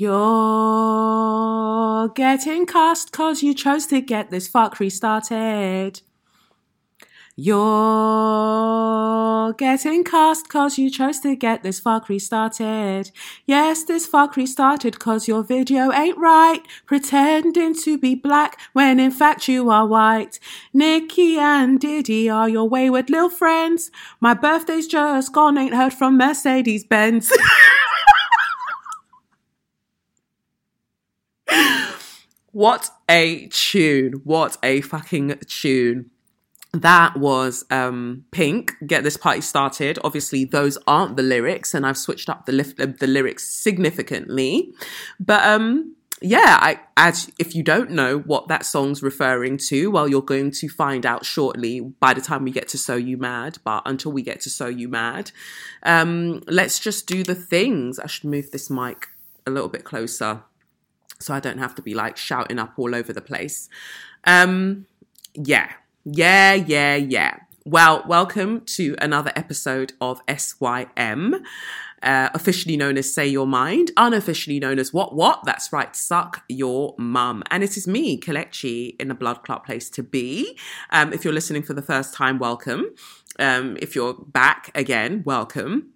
You're getting cast cause you chose to get this fuckery started. You're getting cast cause you chose to get this fuckery started. Yes, this fuckery started cause your video ain't right. Pretending to be black when in fact you are white. Nikki and Diddy are your wayward little friends. My birthday's just gone, ain't heard from Mercedes Benz. What a tune. What a fucking tune. That was um Pink, Get This Party Started. Obviously, those aren't the lyrics, and I've switched up the, li- the lyrics significantly. But um yeah, I as if you don't know what that song's referring to, well, you're going to find out shortly by the time we get to So You Mad. But until we get to So You Mad, um, let's just do the things. I should move this mic a little bit closer so I don't have to be like shouting up all over the place. Um, yeah, yeah, yeah, yeah. Well, welcome to another episode of SYM, uh, officially known as Say Your Mind, unofficially known as What What? That's right, Suck Your Mum. And it is me, Kelechi, in a blood clot place to be. Um, if you're listening for the first time, welcome. Um, if you're back again, welcome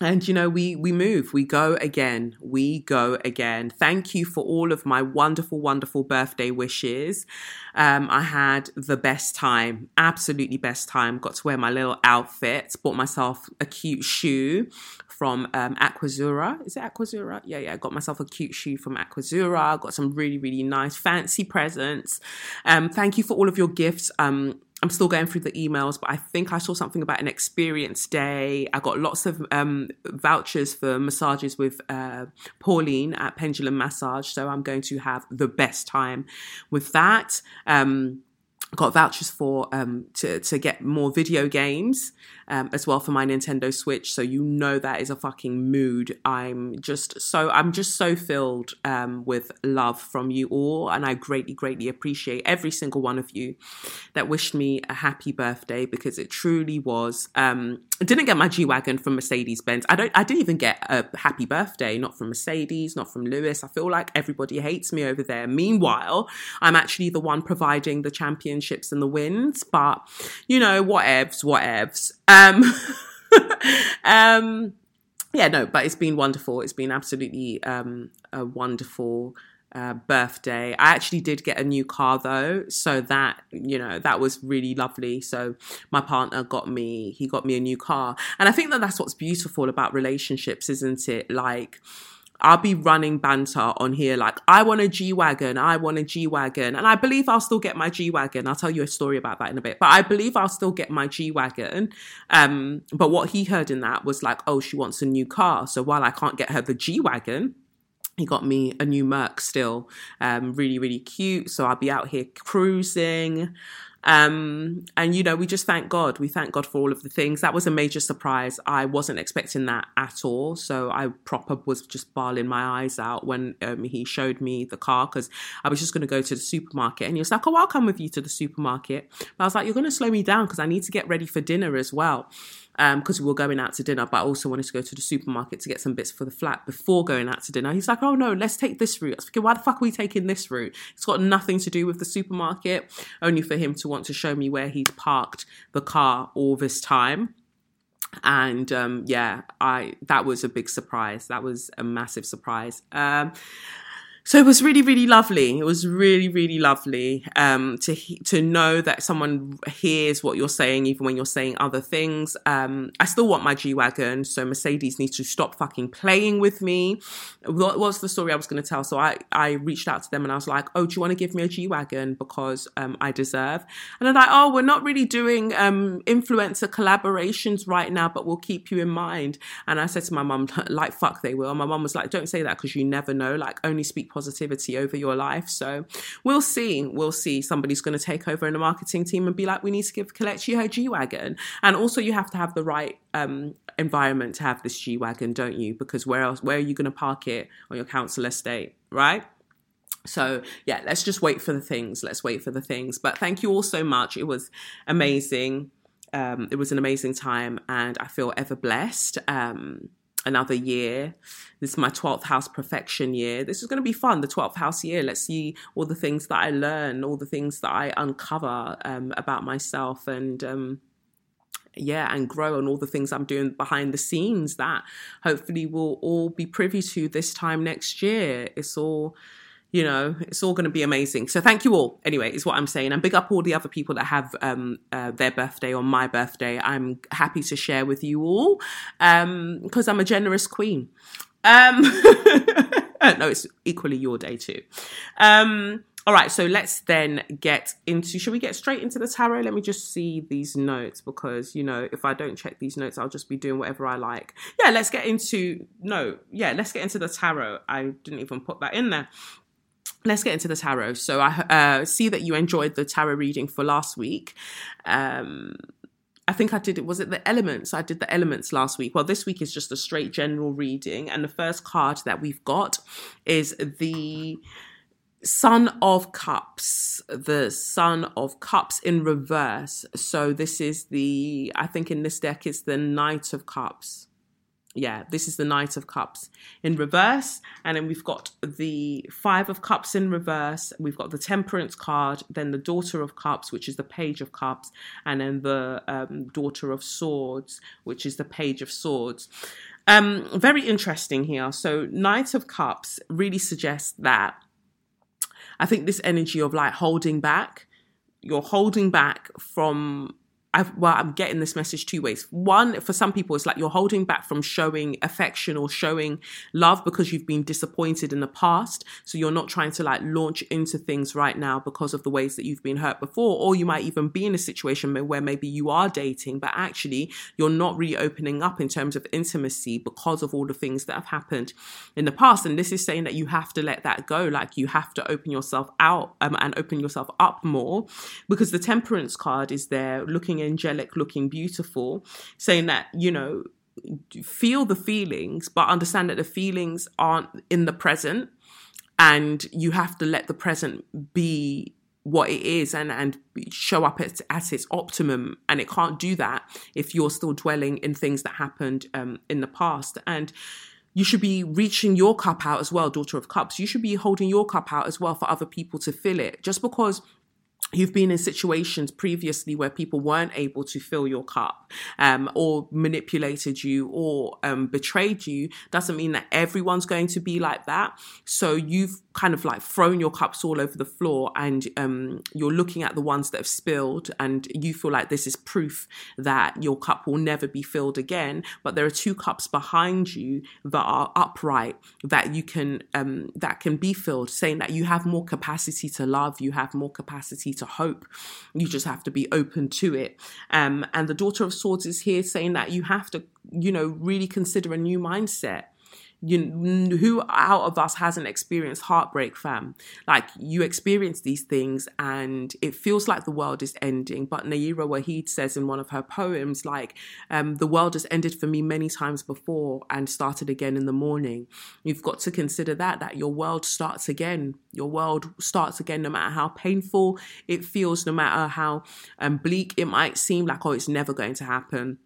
and you know we we move we go again we go again. Thank you for all of my wonderful wonderful birthday wishes. Um, i had the best time absolutely best time. Got to wear my little outfit bought myself a cute shoe from um, Aquazzura. Is it Aquazzura? Yeah yeah got myself a cute shoe from Aquazzura. Got some really really nice fancy presents. Um, thank you for all of your gifts. Um, I'm still going through the emails, but I think I saw something about an experience day. I got lots of um, vouchers for massages with uh, Pauline at Pendulum Massage. So I'm going to have the best time with that. Um, got vouchers for um, to to get more video games um, as well for my Nintendo Switch. So you know that is a fucking mood. I'm just so I'm just so filled um, with love from you all, and I greatly greatly appreciate every single one of you that wished me a happy birthday because it truly was. Um, Didn't get my G wagon from Mercedes Benz. I don't. I didn't even get a happy birthday, not from Mercedes, not from Lewis. I feel like everybody hates me over there. Meanwhile, I'm actually the one providing the championships and the wins. But you know, whatevs, whatevs. Um, um, yeah, no, but it's been wonderful. It's been absolutely um, a wonderful uh, birthday. I actually did get a new car though, so that you know that was really lovely. So my partner got me, he got me a new car, and I think that that's what's beautiful about relationships, isn't it? Like I'll be running banter on here like, I want a G Wagon, I want a G Wagon. And I believe I'll still get my G Wagon. I'll tell you a story about that in a bit. But I believe I'll still get my G Wagon. Um, but what he heard in that was like, oh, she wants a new car. So while I can't get her the G Wagon, he got me a new Merc still. Um, really, really cute. So I'll be out here cruising. Um, and you know, we just thank God. We thank God for all of the things. That was a major surprise. I wasn't expecting that at all. So I proper was just bawling my eyes out when um, he showed me the car because I was just going to go to the supermarket. And he was like, "Oh, I'll come with you to the supermarket." But I was like, "You're going to slow me down because I need to get ready for dinner as well." Because um, we were going out to dinner, but I also wanted to go to the supermarket to get some bits for the flat before going out to dinner. He's like, oh no, let's take this route. I was thinking, why the fuck are we taking this route? It's got nothing to do with the supermarket, only for him to want to show me where he'd parked the car all this time and um, yeah i that was a big surprise that was a massive surprise um, so it was really really lovely. It was really really lovely um, to to know that someone hears what you're saying even when you're saying other things. Um, i still want my g-wagon so mercedes needs to stop fucking playing with me. What was the story i was going to tell? So i i reached out to them and i was like oh do you want to give me a g-wagon? Because um, i deserve. And they're like oh we're not really doing um, influencer collaborations right now but we'll keep you in mind. And i said to my mum like fuck they will. And my mum was like don't say that because you never know. Like only speak positivity over your life. So we'll see. We'll see. Somebody's going to take over in the marketing team and be like, we need to give Kelechi her G Wagon. And also, you have to have the right um, environment to have this G Wagon, don't you? Because where else, where are you going to park it on your council estate, right? So, yeah, let's just wait for the things. Let's wait for the things. But thank you all so much. It was amazing. Um, it was an amazing time, and I feel ever blessed. Um, another year. This is my 12th house perfection year. This is going to be fun, the 12th house year. Let's see all the things that I learn, all the things that I uncover um, about myself and um, yeah, and grow and all the things I'm doing behind the scenes that hopefully we'll all be privy to this time next year. It's all you know, it's all going to be amazing. So thank you all. Anyway, is what I'm saying. And big up all the other people that have um, uh, their birthday on my birthday. I'm happy to share with you all because um, I'm a generous queen. Um, no, it's equally your day too. Um, all right, so let's then get into. Should we get straight into the tarot? Let me just see these notes because you know if I don't check these notes, I'll just be doing whatever I like. Yeah, let's get into. No, yeah, let's get into the tarot. I didn't even put that in there let's get into the tarot. So I uh, see that you enjoyed the tarot reading for last week. Um, I think I did it. Was it the elements? I did the elements last week. Well, this week is just a straight general reading, and the first card that we've got is the Sun of Cups, the Sun of Cups in reverse. So this is the. I think in this deck it's the Knight of Cups yeah, this is the Knight of Cups in reverse. And then we've got the Five of Cups in reverse. We've got the Temperance card, then the Daughter of Cups, which is the Page of Cups, and then the um, Daughter of Swords, which is the Page of Swords. Um, very interesting here. So, Knight of Cups really suggests that I think this energy of like holding back, you're holding back from I've, well, I'm getting this message two ways. One, for some people, it's like you're holding back from showing affection or showing love because you've been disappointed in the past. So you're not trying to like launch into things right now because of the ways that you've been hurt before. Or you might even be in a situation where maybe you are dating, but actually you're not really opening up in terms of intimacy because of all the things that have happened in the past. And this is saying that you have to let that go. Like you have to open yourself out um, and open yourself up more because the temperance card is there looking angelic, looking beautiful, saying that, you know, feel the feelings, but understand that the feelings aren't in the present. And you have to let the present be what it is and and show up at, at its optimum and it can't do that if you're still dwelling in things that happened um, in the past and you should be reaching your cup out as well daughter of cups you should be holding your cup out as well for other people to fill it just because you've been in situations previously where people weren't able to fill your cup um, or manipulated you or um, betrayed you. Doesn't mean that everyone's going to be like that. So you've kind of like thrown your cups all over the floor and um, you're looking at the ones that have spilled and you feel like this is proof that your cup will never be filled again. But there are two cups behind you that are upright that you can um, that can be filled saying that you have more capacity to love you have more capacity to hope. You just have to be open to it. Um, and the Daughter of Swords is here saying that you have to, you know, really consider a new mindset you who out of us hasn't experienced heartbreak fam? Like you experience these things and it feels like the world is ending. But Nayyirah Waheed says in one of her poems like um, the world has ended for me many times before and started again in the morning. You've got to consider that that your world starts again. Your world starts again no matter how painful it feels no matter how um, bleak it might seem like oh it's never going to happen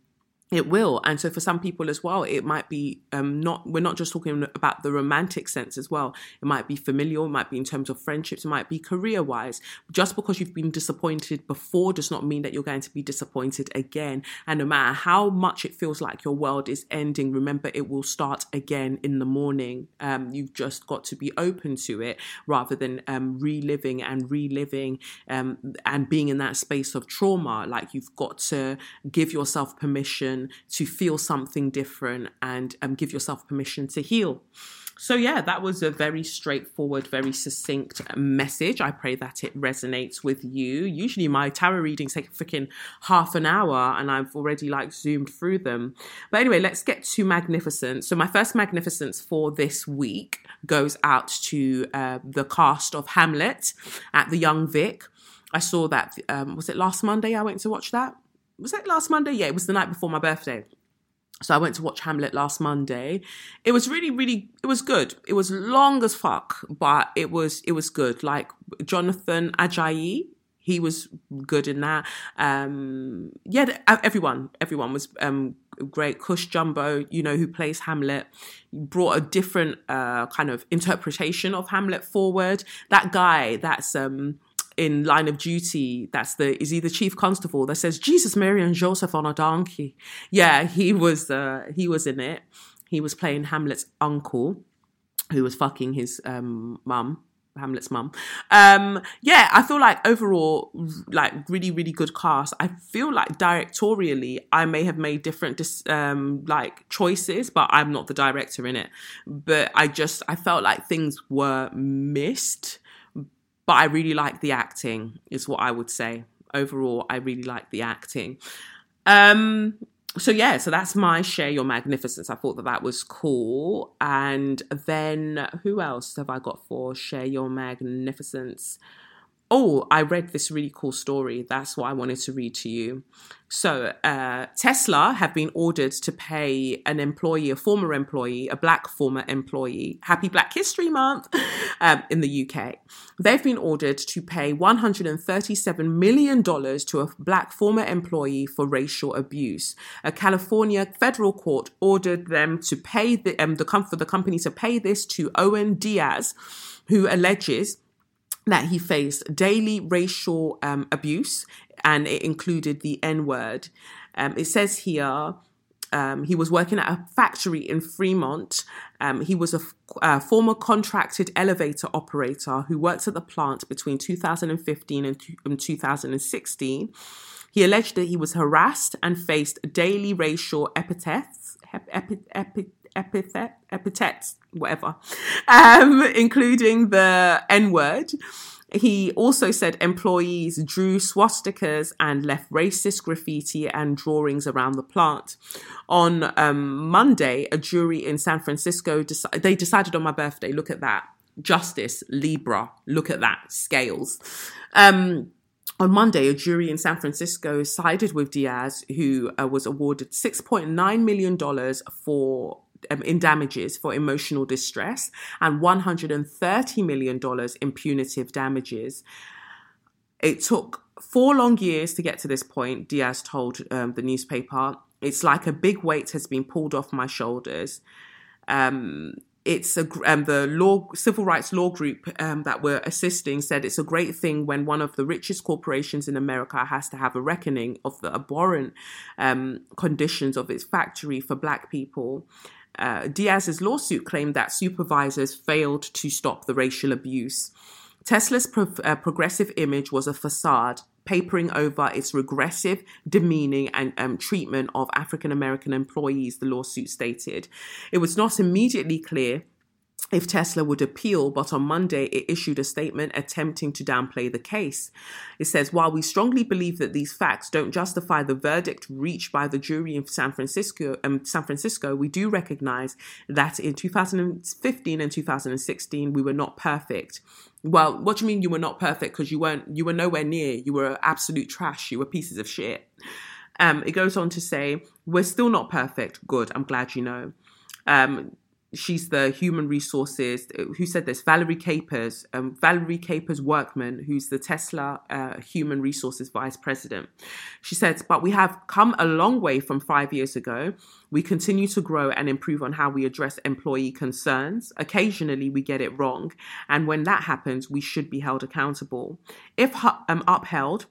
it will and so for some people as well it might be um not we're not just talking about the romantic sense as well. It might be familial it might be in terms of friendships it might be career wise just because you've been disappointed before does not mean that you're going to be disappointed again. And no matter how much it feels like your world is ending remember it will start again in the morning. Um you've just got to be open to it rather than um reliving and reliving um and being in that space of trauma. Like you've got to give yourself permission to feel something different and um, give yourself permission to heal. So, yeah, that was a very straightforward, very succinct message. I pray that it resonates with you. Usually, my tarot readings take a freaking half an hour and I've already like zoomed through them. But anyway, let's get to Magnificence. So, my first Magnificence for this week goes out to uh, the cast of Hamlet at the Young Vic. I saw that, um, was it last Monday I went to watch that? Was it last Monday? Yeah, it was the night before my birthday. So I went to watch Hamlet last Monday. It was really, really, it was good. It was long as fuck, but it was, it was good. Like Jonathan Ajayi, he was good in that. Um, yeah, everyone, everyone was um, great. Cush Jumbo, you know, who plays Hamlet, brought a different uh, kind of interpretation of Hamlet forward. That guy, that's um, in Line of Duty, that's the is he the chief constable that says Jesus, Mary, and Joseph on a donkey. Yeah, he was uh, he was in it. He was playing Hamlet's uncle, who was fucking his um, mum. Hamlet's mum. Um, yeah, I feel like overall, like really, really good cast. I feel like directorially, I may have made different dis- um, like choices, but I'm not the director in it. But I just I felt like things were missed but I really like the acting, is what I would say. Overall, I really like the acting. Um, so yeah, so that's my share your magnificence. I thought that that was cool. And then who else have I got for share your magnificence? Oh, I read this really cool story. That's what I wanted to read to you. So, uh, Tesla have been ordered to pay an employee, a former employee, a black former employee, Happy Black History Month um, in the UK. They've been ordered to pay $137 million to a black former employee for racial abuse. A California federal court ordered them to pay the, um, the, for the company to pay this to Owen Diaz, who alleges that he faced daily racial um, abuse, and it included the N word. Um, it says here. Um, he was working at a factory in Fremont. Um, he was a, f- a former contracted elevator operator who worked at the plant between 2015 and, and 2016. He alleged that he was harassed and faced daily racial epithets, epi- epi- epithet, epithets, whatever, um, including the N word. He also said employees drew swastikas and left racist graffiti and drawings around the plant. On um, Monday, a jury in San Francisco deci- they decided on my birthday. Look at that, justice Libra. Look at that scales. Um, on Monday, a jury in San Francisco sided with Diaz, who uh, was awarded $6.9 million for um, in damages for emotional distress and $130 million in punitive damages. It took four long years to get to this point, Diaz told um, the newspaper. It's like a big weight has been pulled off my shoulders. Um, it's a um, the law civil rights law group um, that we're assisting said it's a great thing when one of the richest corporations in America has to have a reckoning of the abhorrent um, conditions of its factory for black people. Uh, Diaz's lawsuit claimed that supervisors failed to stop the racial abuse. Tesla's pro- uh, progressive image was a facade, papering over its regressive, demeaning, and um, treatment of African American employees, the lawsuit stated. It was not immediately clear if Tesla would appeal, but on Monday it issued a statement attempting to downplay the case. It says, while we strongly believe that these facts don't justify the verdict reached by the jury in San Francisco, um, San Francisco, we do recognize that in 2015 and 2016 we were not perfect. Well, what do you mean you were not perfect? Because you weren't, you were nowhere near. You were absolute trash. You were pieces of shit. Um, it goes on to say, we're still not perfect. Good. I'm glad you know. Um, she's the human resources who said this valerie capers um, valerie capers workman who's the tesla uh, human resources vice president. She said but we have come a long way from five years ago. We continue to grow and improve on how we address employee concerns. Occasionally we get it wrong. And when that happens we should be held accountable. If um, upheld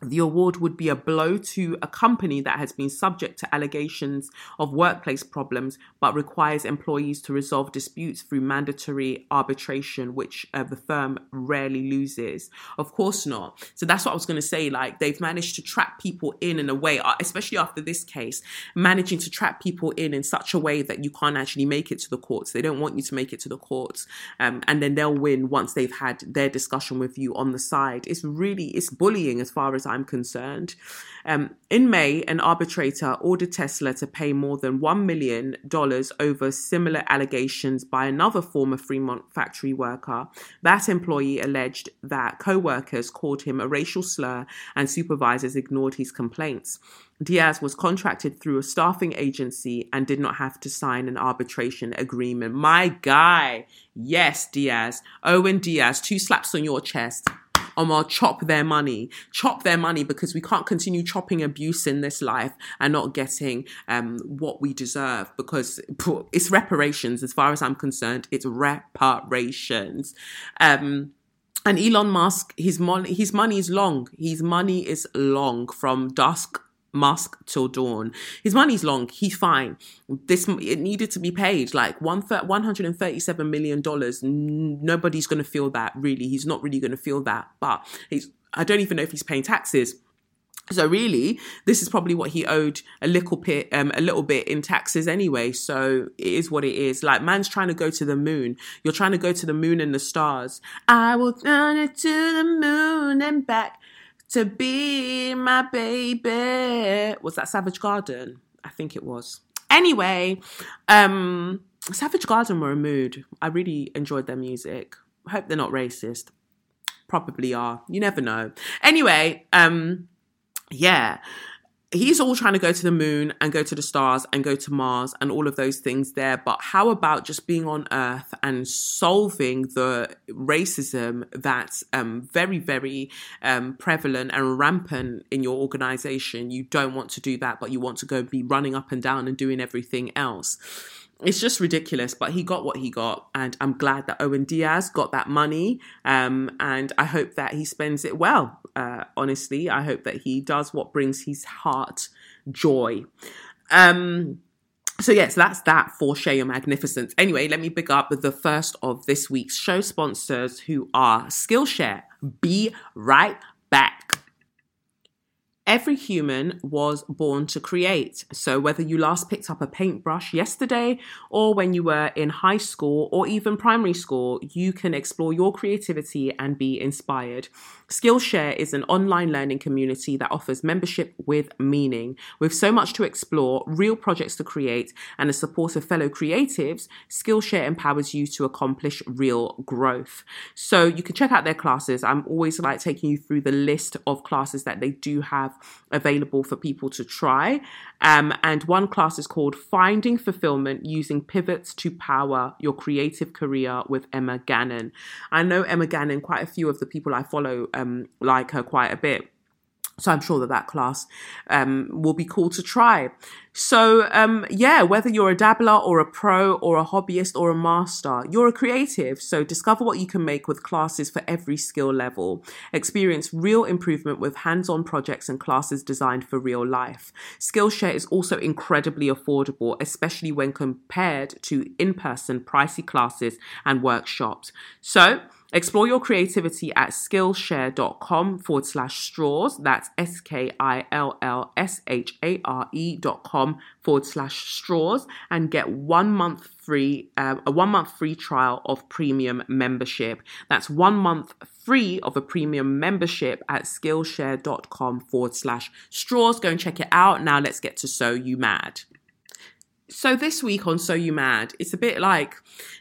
the award would be a blow to a company that has been subject to allegations of workplace problems but requires employees to resolve disputes through mandatory arbitration, which uh, the firm rarely loses. Of course not. So that's what I was going to say. Like they've managed to trap people in in a way, uh, especially after this case, managing to trap people in in such a way that you can't actually make it to the courts. They don't want you to make it to the courts. Um, and then they'll win once they've had their discussion with you on the side. It's really, it's bullying as far as I'm concerned. Um, in May, an arbitrator ordered Tesla to pay more than $1 million over similar allegations by another former Fremont factory worker. That employee alleged that co workers called him a racial slur and supervisors ignored his complaints. Diaz was contracted through a staffing agency and did not have to sign an arbitration agreement. My guy, yes, Diaz. Owen Diaz, two slaps on your chest. Omar chop their money, chop their money because we can't continue chopping abuse in this life and not getting um, what we deserve because it's reparations. As far as I'm concerned, it's reparations. Um, and Elon Musk, his money, his money is long. His money is long from dusk Musk till dawn. His money's long. He's fine. This it needed to be paid. Like one hundred and thirty seven million dollars. Nobody's going to feel that. Really, he's not really going to feel that. But he's. I don't even know if he's paying taxes. So really, this is probably what he owed a little bit, um, a little bit in taxes anyway. So it is what it is. Like man's trying to go to the moon. You're trying to go to the moon and the stars. I will turn it to the moon and back to be my baby. Was that Savage Garden? I think it was. Anyway, um, Savage Garden were a mood. I really enjoyed their music. Hope they're not racist. Probably are. You never know. Anyway, um, yeah he's all trying to go to the moon and go to the stars and go to Mars and all of those things there. But how about just being on Earth and solving the racism that's um, very, very um, prevalent and rampant in your organization? You don't want to do that, but you want to go be running up and down and doing everything else it's just ridiculous, but he got what he got, and I'm glad that Owen Diaz got that money, um, and I hope that he spends it well. Uh, honestly, I hope that he does what brings his heart joy. Um, so yes, that's that for Share Your Magnificence. Anyway, let me pick up with the first of this week's show sponsors, who are Skillshare. Be right. Every human was born to create. So, whether you last picked up a paintbrush yesterday, or when you were in high school or even primary school, you can explore your creativity and be inspired. Skillshare is an online learning community that offers membership with meaning. With so much to explore, real projects to create, and the support of fellow creatives, Skillshare empowers you to accomplish real growth. So, you can check out their classes. I'm always like taking you through the list of classes that they do have available for people to try. Um, and one class is called Finding Fulfillment Using Pivots to Power Your Creative Career with Emma Gannon. I know Emma Gannon, quite a few of the people I follow um, like her quite a bit. So I'm sure that that class um, will be cool to try. So um, yeah, whether you're a dabbler or a pro or a hobbyist or a master, you're a creative. So discover what you can make with classes for every skill level. Experience real improvement with hands-on projects and classes designed for real life. Skillshare is also incredibly affordable, especially when compared to in-person pricey classes and workshops. So Explore your creativity at skillshare.com forward slash straws. That's S K I L L S H A R E dot com forward slash straws and get one month free, uh, a one month free trial of premium membership. That's one month free of a premium membership at skillshare.com forward slash straws. Go and check it out. Now let's get to So You Mad. So this week on So You Mad, it's a bit like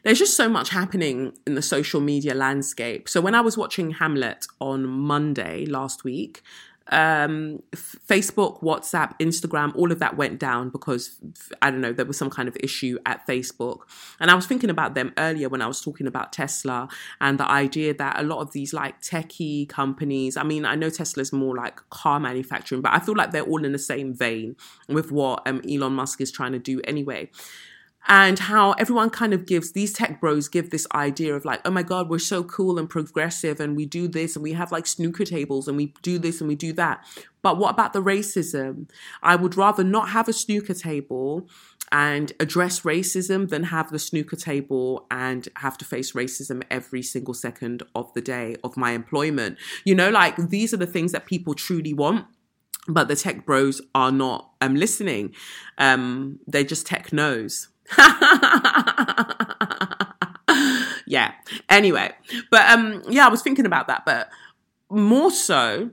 there's just so much happening in the social media landscape. So when I was watching Hamlet on Monday last week, um, Facebook, WhatsApp, Instagram, all of that went down because I don't know there was some kind of issue at Facebook. And I was thinking about them earlier when I was talking about Tesla and the idea that a lot of these like techie companies. I mean, I know Tesla's more like car manufacturing, but I feel like they're all in the same vein with what um, Elon Musk is trying to do anyway and how everyone kind of gives these tech bros give this idea of like, oh my god, we're so cool and progressive, and we do this, and we have like snooker tables, and we do this and we do that. But what about the racism? I would rather not have a snooker table and address racism than have the snooker table and have to face racism every single second of the day of my employment. You know, like these are the things that people truly want but the tech bros are not um, listening. Um, they're just tech knows. yeah. Anyway, but um, yeah, I was thinking about that, but more so,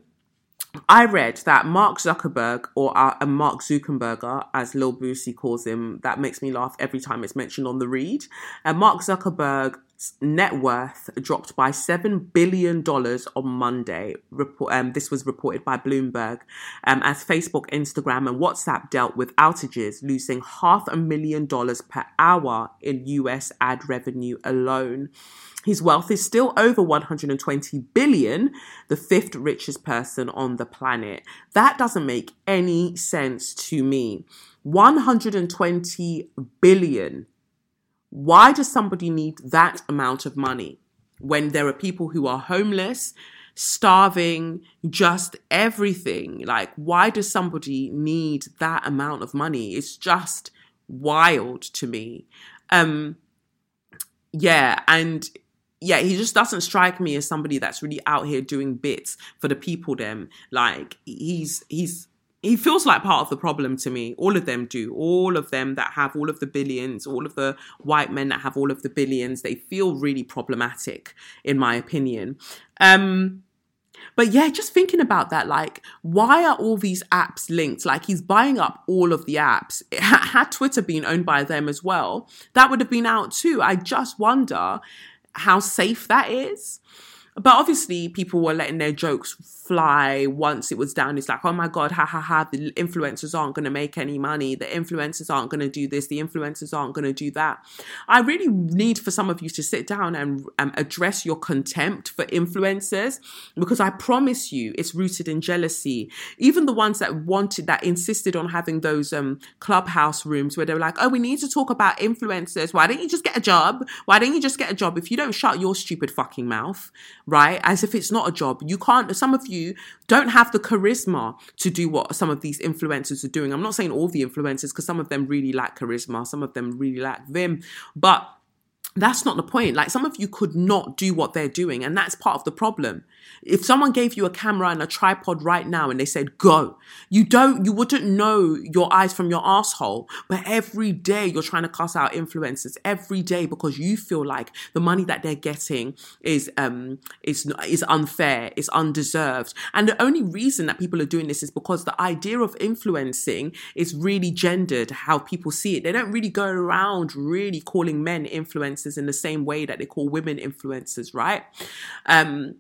I read that Mark Zuckerberg, or uh, Mark Zuckerberger, as Lil Boosie calls him, that makes me laugh every time it's mentioned on the read. And Mark Zuckerberg net worth dropped by $7 billion on Monday. Report, um, this was reported by Bloomberg um, as Facebook, Instagram, and WhatsApp dealt with outages, losing half a million dollars per hour in US ad revenue alone. His wealth is still over 120 billion, the fifth richest person on the planet. That doesn't make any sense to me. 120 billion why does somebody need that amount of money when there are people who are homeless, starving, just everything? Like, why does somebody need that amount of money? It's just wild to me. Um, yeah, and yeah, he just doesn't strike me as somebody that's really out here doing bits for the people. Them like he's he's he feels like part of the problem to me. All of them do. All of them that have all of the billions, all of the white men that have all of the billions, they feel really problematic, in my opinion. Um, but yeah, just thinking about that, like, why are all these apps linked? Like, he's buying up all of the apps. Had Twitter been owned by them as well, that would have been out too. I just wonder how safe that is. But obviously, people were letting their jokes fly once it was down. It's like, oh my God, ha ha ha, the influencers aren't going to make any money. The influencers aren't going to do this. The influencers aren't going to do that. I really need for some of you to sit down and um, address your contempt for influencers because I promise you it's rooted in jealousy. Even the ones that wanted, that insisted on having those um, clubhouse rooms where they were like, oh, we need to talk about influencers. Why don't you just get a job? Why don't you just get a job? If you don't shut your stupid fucking mouth, right? As if it's not a job. You can't, some of you don't have the charisma to do what some of these influencers are doing. I'm not saying all the influencers because some of them really lack charisma, some of them really lack vim, but that's not the point. Like some of you could not do what they're doing, and that's part of the problem. If someone gave you a camera and a tripod right now and they said, go, you don't, you wouldn't know your eyes from your asshole. But every day you're trying to cuss out influencers every day because you feel like the money that they're getting is, um, is, is unfair, is undeserved. And the only reason that people are doing this is because the idea of influencing is really gendered, how people see it. They don't really go around really calling men influencers in the same way that they call women influencers, right? Um,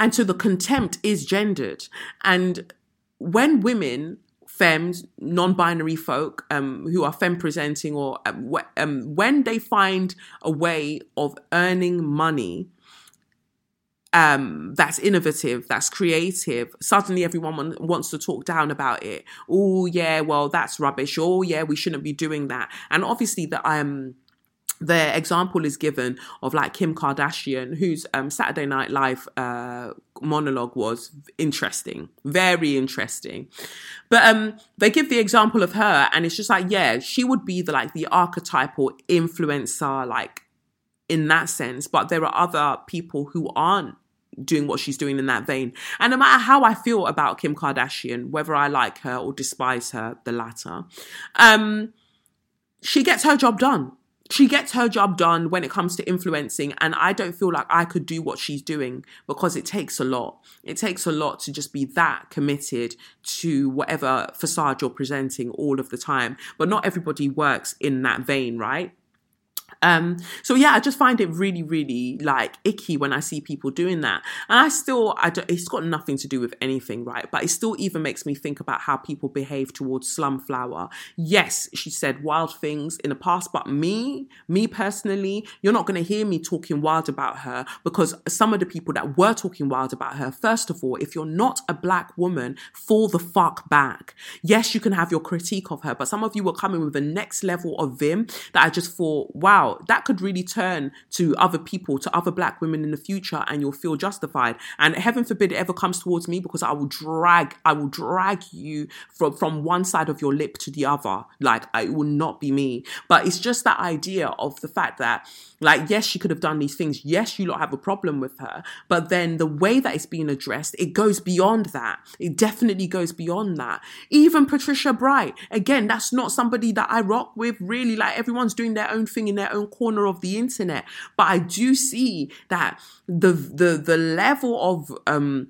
and so the contempt is gendered. And when women, femmes, non binary folk um, who are femme presenting, or um, um, when they find a way of earning money, um, that's innovative, that's creative. Suddenly, everyone wants to talk down about it. Oh, yeah, well, that's rubbish. Oh, yeah, we shouldn't be doing that. And obviously, the um, the example is given of like Kim Kardashian, whose um, Saturday Night Live uh, monologue was interesting, very interesting. But um, they give the example of her, and it's just like, yeah, she would be the like the archetypal influencer, like in that sense. But there are other people who aren't doing what she's doing in that vein. And no matter how I feel about Kim Kardashian, whether I like her or despise her, the latter, um, she gets her job done she gets her job done when it comes to influencing and i don't feel like i could do what she's doing because it takes a lot. It takes a lot to just be that committed to whatever facade you're presenting all of the time. But not everybody works in that vein right Um, so yeah, I just find it really, really like icky when I see people doing that. And I still, I don't, it's got nothing to do with anything, right? But it still even makes me think about how people behave towards Slumflower. Yes, she said wild things in the past, but me, me personally, you're not going to hear me talking wild about her because some of the people that were talking wild about her, first of all, if you're not a black woman, fall the fuck back. Yes, you can have your critique of her, but some of you were coming with the next level of vim that I just thought, wow, that could really turn to other people, to other black women in the future, and you'll feel justified. And heaven forbid it ever comes towards me because I will drag, I will drag you from, from one side of your lip to the other. Like, it will not be me. But it's just that idea of the fact that, like, yes, she could have done these things. Yes, you lot have a problem with her. But then the way that it's being addressed, it goes beyond that. It definitely goes beyond that. Even Patricia Bright, again, that's not somebody that I rock with, really. Like, everyone's doing their own thing in their own corner of the internet. But I do see that the the the level of um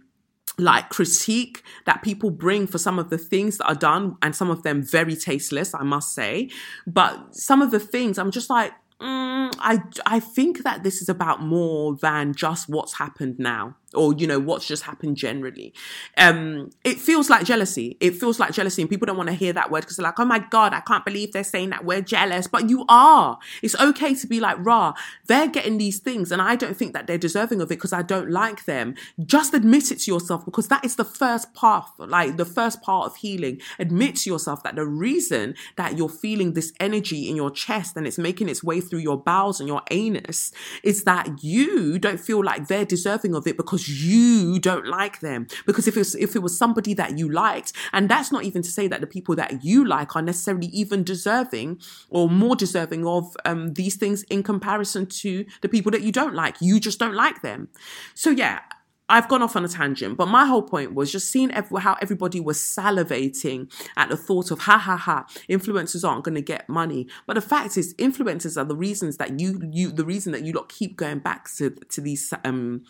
like critique that people bring for some of the things that are done and some of them very tasteless i must say but some of the things i'm just like mm, i i think that this is about more than just what's happened now or you know what's just happened generally. Um it feels like jealousy. It feels like jealousy and people don't want to hear that word because they're like oh my god i can't believe they're saying that we're jealous. But you are. It's okay to be like rah they're getting these things and i don't think that they're deserving of it because i don't like them. Just admit it to yourself because that is the first path like the first part of healing. Admit to yourself that the reason that you're feeling this energy in your chest and it's making its way through your bowels and your anus is that you don't feel like they're deserving of it because you don't like them. Because if it was, if it was somebody that you liked, and that's not even to say that the people that you like are necessarily even deserving or more deserving of um, these things in comparison to the people that you don't like. You just don't like them. So yeah, I've gone off on a tangent, but my whole point was just seeing every, how everybody was salivating at the thought of ha ha ha, influencers aren't going to get money. But the fact is, influencers are the reasons that you you the reason that you lot keep going back to to these um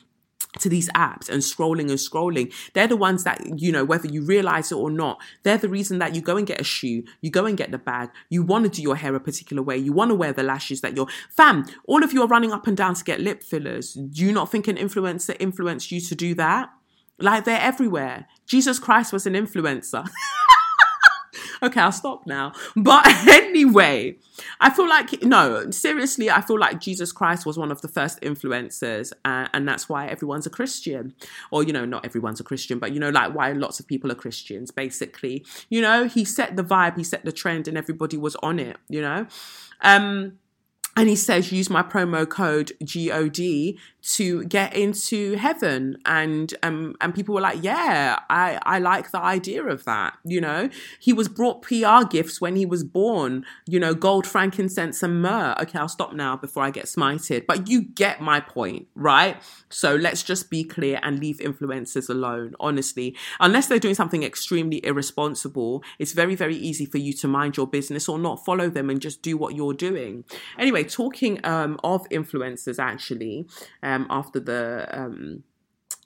to these apps and scrolling and scrolling. They're the ones that, you know, whether you realize it or not, they're the reason that you go and get a shoe, you go and get the bag, you want to do your hair a particular way, you want to wear the lashes that you're, fam, all of you are running up and down to get lip fillers. Do you not think an influencer influenced you to do that? Like they're everywhere. Jesus Christ was an influencer. okay, I'll stop now. But anyway, I feel like, no, seriously, I feel like Jesus Christ was one of the first influencers, uh, and that's why everyone's a Christian. Or, you know, not everyone's a Christian, but, you know, like why lots of people are Christians, basically. You know, he set the vibe, he set the trend, and everybody was on it, you know? Um, and he says use my promo code god to get into heaven. And um and people were like yeah i i like the idea of that you know? He was brought pr gifts when he was born you know gold frankincense and myrrh. Okay i'll stop now before i get smited but you get my point right? So let's just be clear and leave influencers alone honestly. Unless they're doing something extremely irresponsible it's very very easy for you to mind your business or not follow them and just do what you're doing. Anyway talking um of influencers actually um, after the um,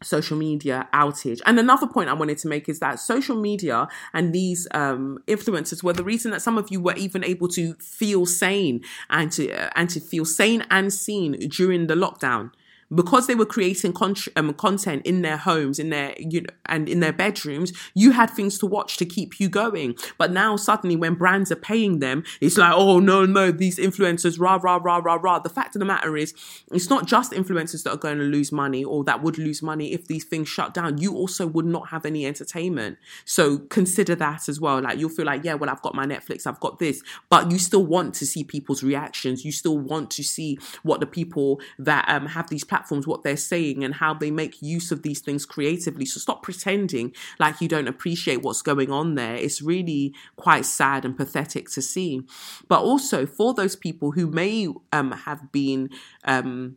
social media outage. And another point I wanted to make is that social media and these um, influencers were the reason that some of you were even able to feel sane and to uh, and to feel sane and seen during the lockdown because they were creating con- um, content in their homes, in their you know, and in their bedrooms, you had things to watch to keep you going. But now suddenly, when brands are paying them, it's like, oh no, no, these influencers, rah rah rah rah rah. The fact of the matter is, it's not just influencers that are going to lose money or that would lose money if these things shut down. You also would not have any entertainment. So consider that as well. Like you'll feel like, yeah, well, I've got my Netflix, I've got this, but you still want to see people's reactions. You still want to see what the people that um, have these platforms platforms what they're saying and how they make use of these things creatively. So stop pretending like you don't appreciate what's going on there. It's really quite sad and pathetic to see. But also for those people who may um, have been um,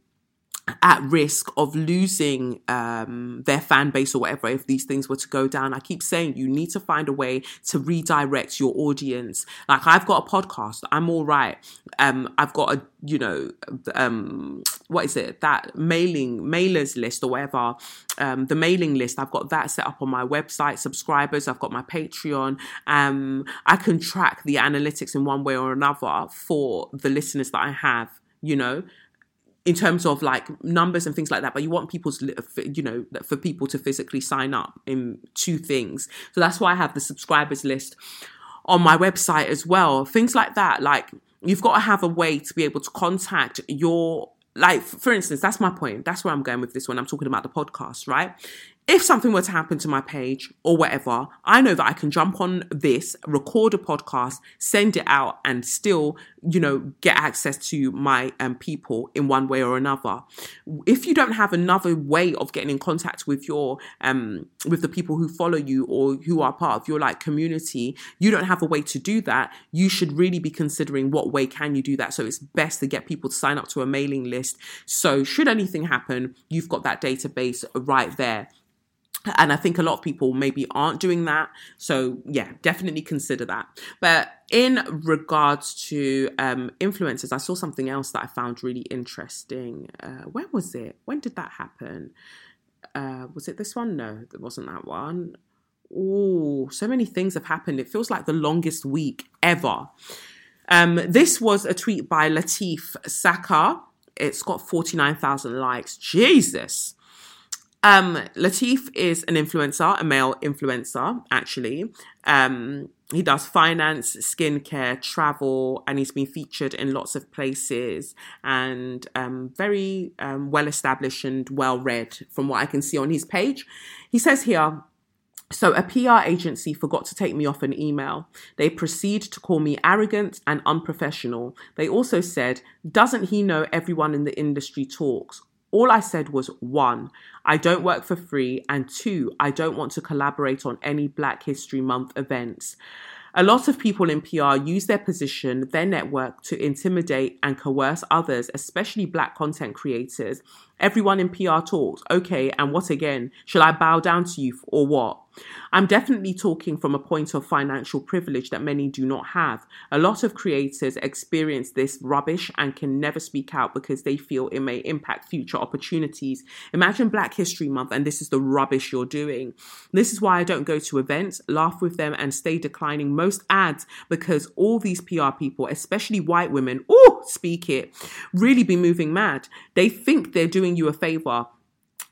at risk of losing um, their fan base or whatever if these things were to go down. I keep saying you need to find a way to redirect your audience. Like I've got a podcast, I'm all right. Um, I've got a you know um, what is it that mailing mailers list or whatever um, the mailing list. I've got that set up on my website. Subscribers. I've got my Patreon. Um, I can track the analytics in one way or another for the listeners that I have you know, in terms of like numbers and things like that but you want people's you know for people to physically sign up in two things. So that's why i have the subscribers list on my website as well. Things like that like you've got to have a way to be able to contact your like for instance that's my point. That's where i'm going with this when i'm talking about the podcast right if something were to happen to my page or whatever, I know that I can jump on this, record a podcast, send it out, and still, you know, get access to my um, people in one way or another. If you don't have another way of getting in contact with your um with the people who follow you or who are part of your like community, you don't have a way to do that. You should really be considering what way can you do that. So it's best to get people to sign up to a mailing list. So should anything happen, you've got that database right there and I think a lot of people maybe aren't doing that. So yeah, definitely consider that. But in regards to um, influencers, I saw something else that I found really interesting. Uh, where was it? When did that happen? Uh, was it this one? No, it wasn't that one. Oh, so many things have happened. It feels like the longest week ever. Um, this was a tweet by Latif Saka. It's got 49,000 likes. Jesus. Um, Latif is an influencer, a male influencer, actually. Um, he does finance, skincare, travel, and he's been featured in lots of places and um, very um, well established and well read from what I can see on his page. He says here, so, a PR agency forgot to take me off an email. They proceed to call me arrogant and unprofessional. They also said, Doesn't he know everyone in the industry talks? All I said was one, I don't work for free, and two, I don't want to collaborate on any Black History Month events. A lot of people in PR use their position, their network to intimidate and coerce others, especially black content creators. Everyone in PR talks. Okay, and what again? Shall I bow down to you or what? I'm definitely talking from a point of financial privilege that many do not have. A lot of creators experience this rubbish and can never speak out because they feel it may impact future opportunities. Imagine Black History Month and this is the rubbish you're doing. This is why I don't go to events, laugh with them, and stay declining most ads because all these PR people, especially white women, oh, speak it, really be moving mad. They think they're doing you a favor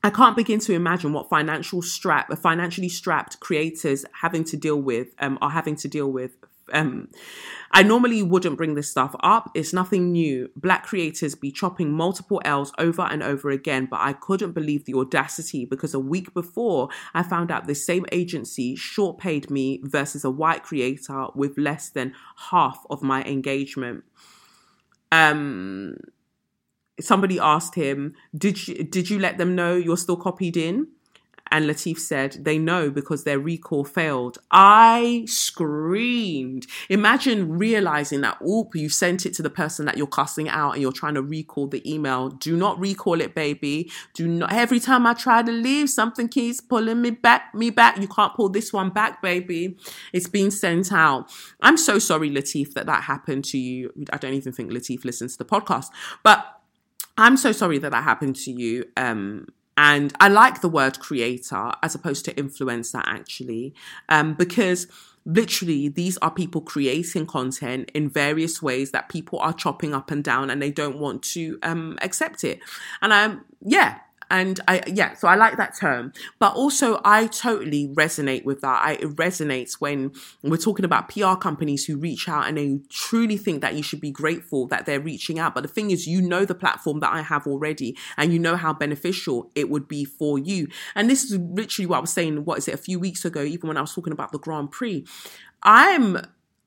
I can't begin to imagine what financial strap, financially strapped creators having to deal with, um, are having to deal with. Um, I normally wouldn't bring this stuff up. It's nothing new. Black creators be chopping multiple L's over and over again, but I couldn't believe the audacity because a week before I found out the same agency short paid me versus a white creator with less than half of my engagement. Um, somebody asked him, "Did you did you let them know you're still copied in?" And Latif said, they know because their recall failed. I screamed. Imagine realizing that, oop, you sent it to the person that you're cussing out and you're trying to recall the email. Do not recall it, baby. Do not, every time I try to leave, something keeps pulling me back, me back. You can't pull this one back, baby. It's been sent out. I'm so sorry, Latif, that that happened to you. I don't even think Latif listens to the podcast, but I'm so sorry that that happened to you. Um, and I like the word creator as opposed to influencer, actually, um, because literally these are people creating content in various ways that people are chopping up and down and they don't want to um, accept it. And um, yeah, and I, yeah, so I like that term. But also, I totally resonate with that. I, it resonates when we're talking about PR companies who reach out and they truly think that you should be grateful that they're reaching out. But the thing is, you know the platform that I have already and you know how beneficial it would be for you. And this is literally what I was saying, what is it, a few weeks ago, even when I was talking about the Grand Prix. I'm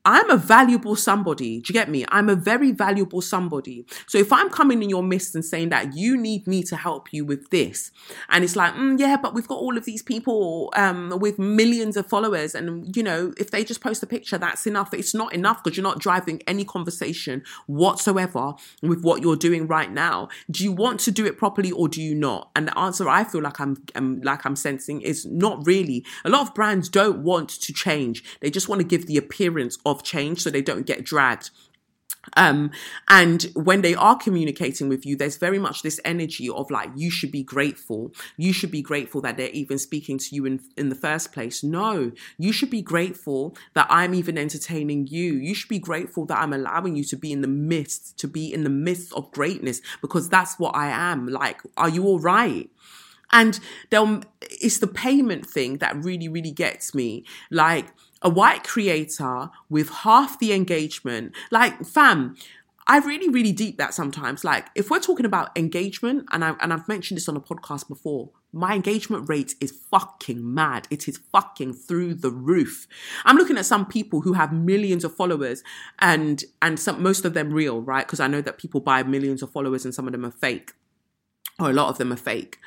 I'm a valuable somebody. Do you get me? I'm a very valuable somebody. So if I'm coming in your midst and saying that you need me to help you with this, and it's like, mm, yeah, but we've got all of these people um, with millions of followers, and you know, if they just post a picture, that's enough. It's not enough because you're not driving any conversation whatsoever with what you're doing right now. Do you want to do it properly or do you not? And the answer I feel like I'm, I'm like I'm sensing is not really. A lot of brands don't want to change. They just want to give the appearance of of change so they don't get dragged. um and when they are communicating with you there's very much this energy of like you should be grateful. You should be grateful that they're even speaking to you in in the first place. No you should be grateful that i'm even entertaining you. You should be grateful that i'm allowing you to be in the midst to be in the midst of greatness because that's what i am. Like are you all right? And it's the payment thing that really really gets me. Like a white creator with half the engagement like fam I really, really deep that sometimes. Like, if we're talking about engagement, and I and I've mentioned this on a podcast before, my engagement rate is fucking mad. It is fucking through the roof. I'm looking at some people who have millions of followers, and and some most of them real, right? Because I know that people buy millions of followers, and some of them are fake, or a lot of them are fake.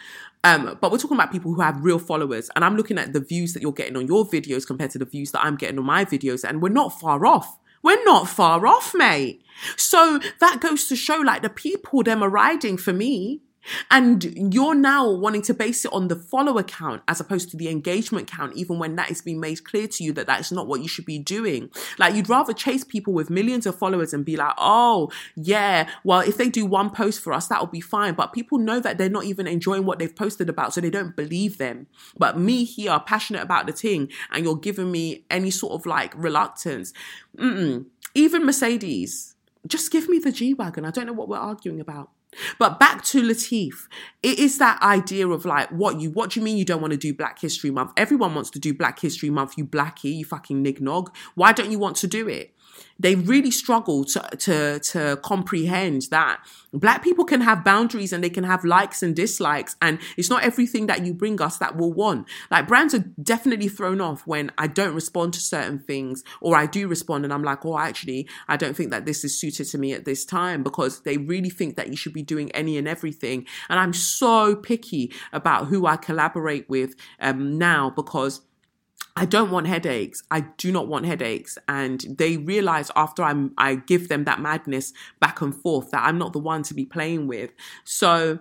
Um, but we're talking about people who have real followers, and I'm looking at the views that you're getting on your videos compared to the views that I'm getting on my videos, and we're not far off. We're not far off, mate. So that goes to show like the people them are riding for me. And you're now wanting to base it on the follower count as opposed to the engagement count, even when that is being made clear to you that that's not what you should be doing. Like, you'd rather chase people with millions of followers and be like, oh, yeah, well, if they do one post for us, that'll be fine. But people know that they're not even enjoying what they've posted about, so they don't believe them. But me here, passionate about the thing, and you're giving me any sort of like reluctance. Mm-mm. Even Mercedes, just give me the G Wagon. I don't know what we're arguing about. But back to Latif, it is that idea of like, what you, what do you mean you don't want to do Black History Month? Everyone wants to do Black History Month, you blackie, you fucking nignog. Why don't you want to do it? They really struggle to, to, to comprehend that black people can have boundaries and they can have likes and dislikes. And it's not everything that you bring us that we'll want. Like brands are definitely thrown off when I don't respond to certain things or I do respond and I'm like, oh, actually, I don't think that this is suited to me at this time because they really think that you should be doing any and everything. And I'm so picky about who I collaborate with um, now because I don't want headaches. I do not want headaches. And they realize after I'm, I give them that madness back and forth that I'm not the one to be playing with. So,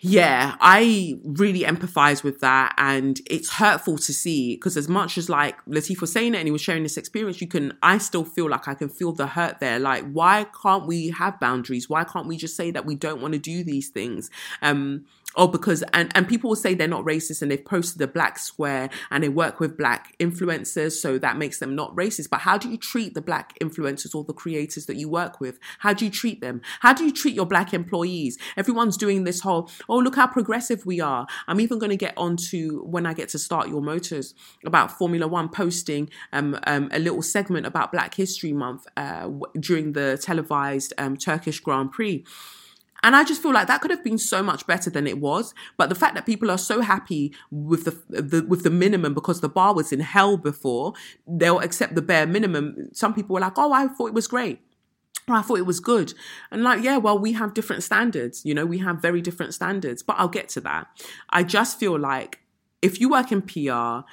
yeah, I really empathize with that. And it's hurtful to see because as much as like Latif was saying it and he was sharing this experience, you can, I still feel like I can feel the hurt there. Like, why can't we have boundaries? Why can't we just say that we don't want to do these things? Um, Oh, because and, and people will say they're not racist and they've posted a black square and they work with black influencers, so that makes them not racist. But how do you treat the black influencers or the creators that you work with? How do you treat them? How do you treat your black employees? Everyone's doing this whole, oh, look how progressive we are. I'm even going to get onto when I get to start your motors about Formula One posting um, um, a little segment about Black History Month uh, during the televised um, Turkish Grand Prix. And I just feel like that could have been so much better than it was. But the fact that people are so happy with the, the with the minimum because the bar was in hell before, they'll accept the bare minimum. Some people were like, "Oh, I thought it was great." Oh, I thought it was good. And like, yeah, well, we have different standards, you know, we have very different standards, but I'll get to that. I just feel like if you work in PR,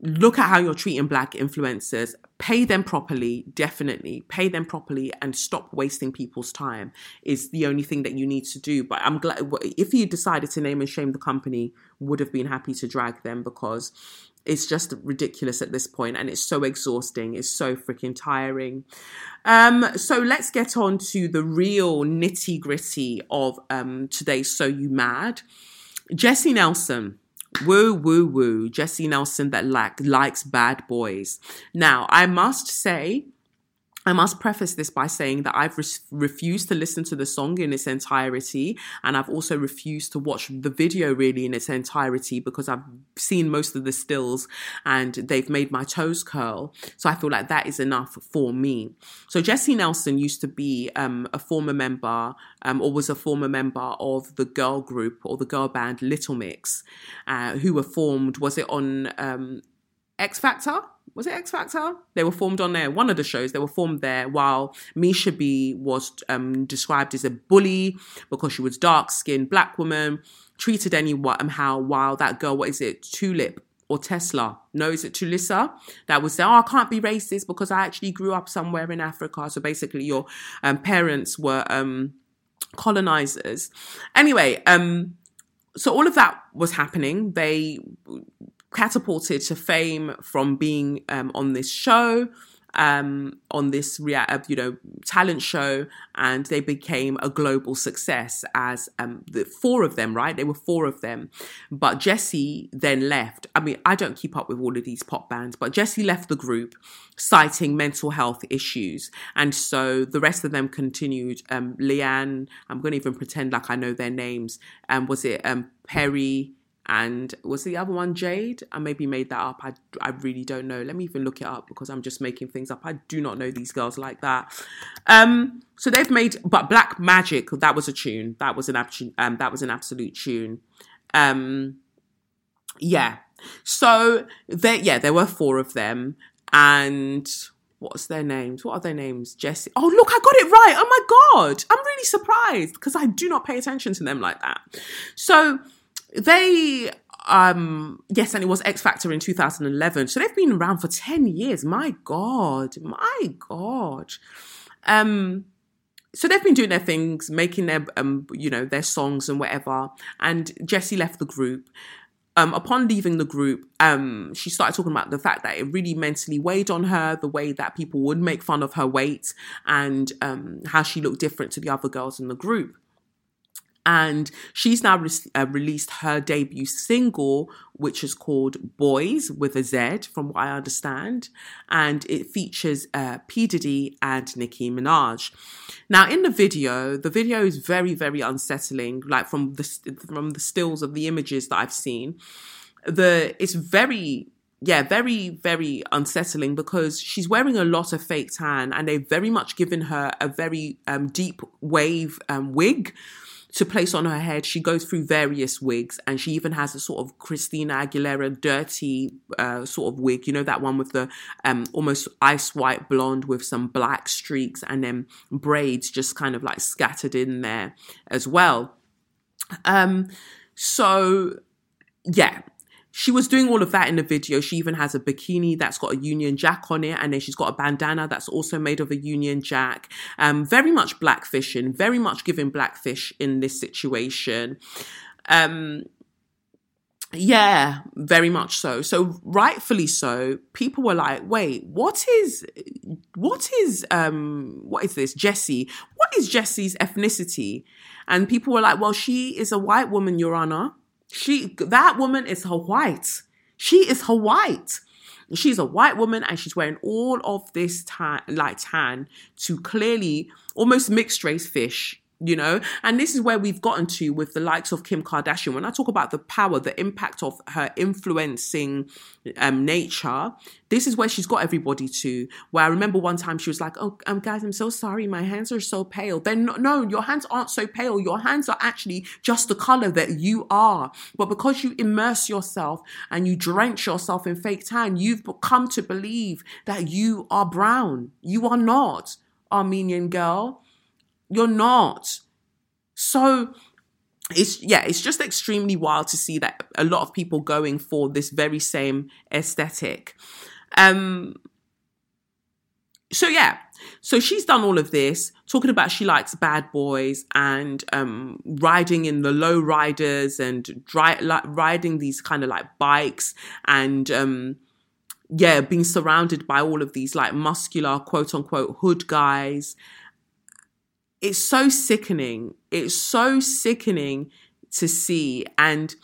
look at how you're treating black influencers pay them properly definitely. Pay them properly and stop wasting people's time is the only thing that you need to do. But i'm glad if you decided to name and shame the company would have been happy to drag them because it's just ridiculous at this point and it's so exhausting. It's so freaking tiring. Um so let's get on to the real nitty gritty of um today's so you mad? Jesy nelson Woo, woo, woo. Jesy Nelson that like, likes bad boys. Now, I must say, I must preface this by saying that I've re- refused to listen to the song in its entirety, and I've also refused to watch the video really in its entirety because I've seen most of the stills and they've made my toes curl. So I feel like that is enough for me. So Jesy Nelson used to be um, a former member, um, or was a former member of the girl group or the girl band Little Mix, uh, who were formed. Was it on um, X Factor? Was it X Factor? They were formed on there. One of the shows they were formed there. While Misha B was um, described as a bully because she was dark skinned black woman, treated anyone how. While that girl, what is it, Tulip or Tesla? No, is it Tulisa? That was oh, I can't be racist because I actually grew up somewhere in Africa. So basically, your um, parents were um, colonizers. Anyway, um, so all of that was happening. They catapulted to fame from being um, on this show. um, on this uh, you know talent show, and they became a global success as um, the four of them. Right, they were four of them, but Jesy then left. I mean, I don't keep up with all of these pop bands, but Jesy left the group citing mental health issues, and so the rest of them continued. Um, Leigh-Anne, I'm going to even pretend like I know their names. Um, was it um, Perrie? And was the other one Jade? I maybe made that up. I, I really don't know. Let me even look it up because I'm just making things up. I do not know these girls like that. Um, so they've made, but Black Magic that was a tune. That was an absolute. Um, that was an absolute tune. Um, yeah. So there, yeah, there were four of them, and what's their names? What are their names? Jesy. Oh, look, I got it right. Oh my god, I'm really surprised because I do not pay attention to them like that. So they um yes and it was x factor in 2011 so they've been around for 10 years. My god. My god. Um so they've been doing their things making their um you know their songs and whatever. And Jesy left the group. Um, upon leaving the group, um, she started talking about the fact that it really mentally weighed on her, the way that people would make fun of her weight, and um, how she looked different to the other girls in the group and she's now re- uh, released her debut single which is called boys with a z from what i understand. And it features uh, p. Diddy and nicki minaj. Now in the video the video is very very unsettling like from the from the stills of the images that i've seen. The it's very yeah, very, very unsettling because she's wearing a lot of fake tan and they've very much given her a very um, deep wave um, wig to place on her head. She goes through various wigs and she even has a sort of Christina Aguilera dirty uh, sort of wig. You know, that one with the um, almost ice white blonde with some black streaks and then braids just kind of like scattered in there as well. Um, so yeah, she was doing all of that in the video. She even has a bikini that's got a Union Jack on it, and then she's got a bandana that's also made of a Union Jack. Um, very much blackfishing, very much giving blackfish in this situation. Um, yeah, very much so. So rightfully so, people were like, "Wait, what is, what is, um, what is this, Jesy? What is Jesy's ethnicity?" And people were like, "Well, she is a white woman, Your Honor." She that woman is her white. She is her white. She's a white woman and she's wearing all of this tan, like tan, to clearly almost mixed race fish you know? And this is where we've gotten to with the likes of kim kardashian. When i talk about the power the impact of her influencing um, nature this is where she's got everybody to. Where i remember one time she was like oh um, guys i'm so sorry. My hands are so pale. Then no, no your hands aren't so pale. Your hands are actually just the color that you are. But because you immerse yourself and you drench yourself in fake tan you've come to believe that you are brown. You are not armenian girl you're not. So it's yeah, it's just extremely wild to see that a lot of people going for this very same aesthetic. Um so yeah, so she's done all of this, talking about she likes bad boys and um, riding in the low riders and dry, like, riding these kind of like bikes and um, yeah, being surrounded by all of these like muscular quote unquote hood guys it's so sickening. It's so sickening to see. And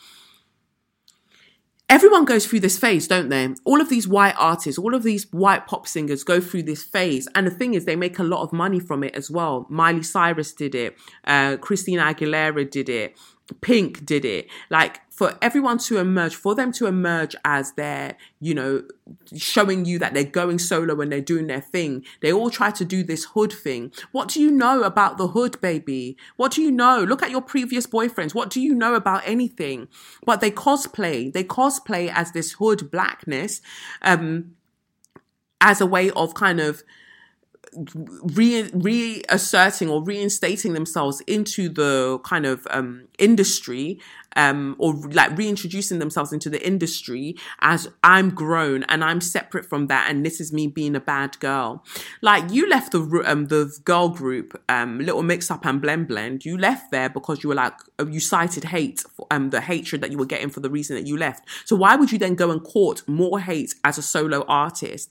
everyone goes through this phase, don't they? All of these white artists, all of these white pop singers go through this phase. And the thing is, they make a lot of money from it as well. Miley Cyrus did it, uh, Christina Aguilera did it, Pink did it. Like for everyone to emerge, for them to emerge as they're, you know, showing you that they're going solo and they're doing their thing. They all try to do this hood thing. What do you know about the hood, baby? What do you know? Look at your previous boyfriends. What do you know about anything? But they cosplay. They cosplay as this hood blackness, um, as a way of kind of re- reasserting or reinstating themselves into the kind of um, industry um, or like reintroducing themselves into the industry as I'm grown and I'm separate from that, and this is me being a bad girl. Like you left the um, the girl group, um, Little Mix Up and Blend Blend. You left there because you were like uh, you cited hate, um, the hatred that you were getting for the reason that you left. So why would you then go and court more hate as a solo artist?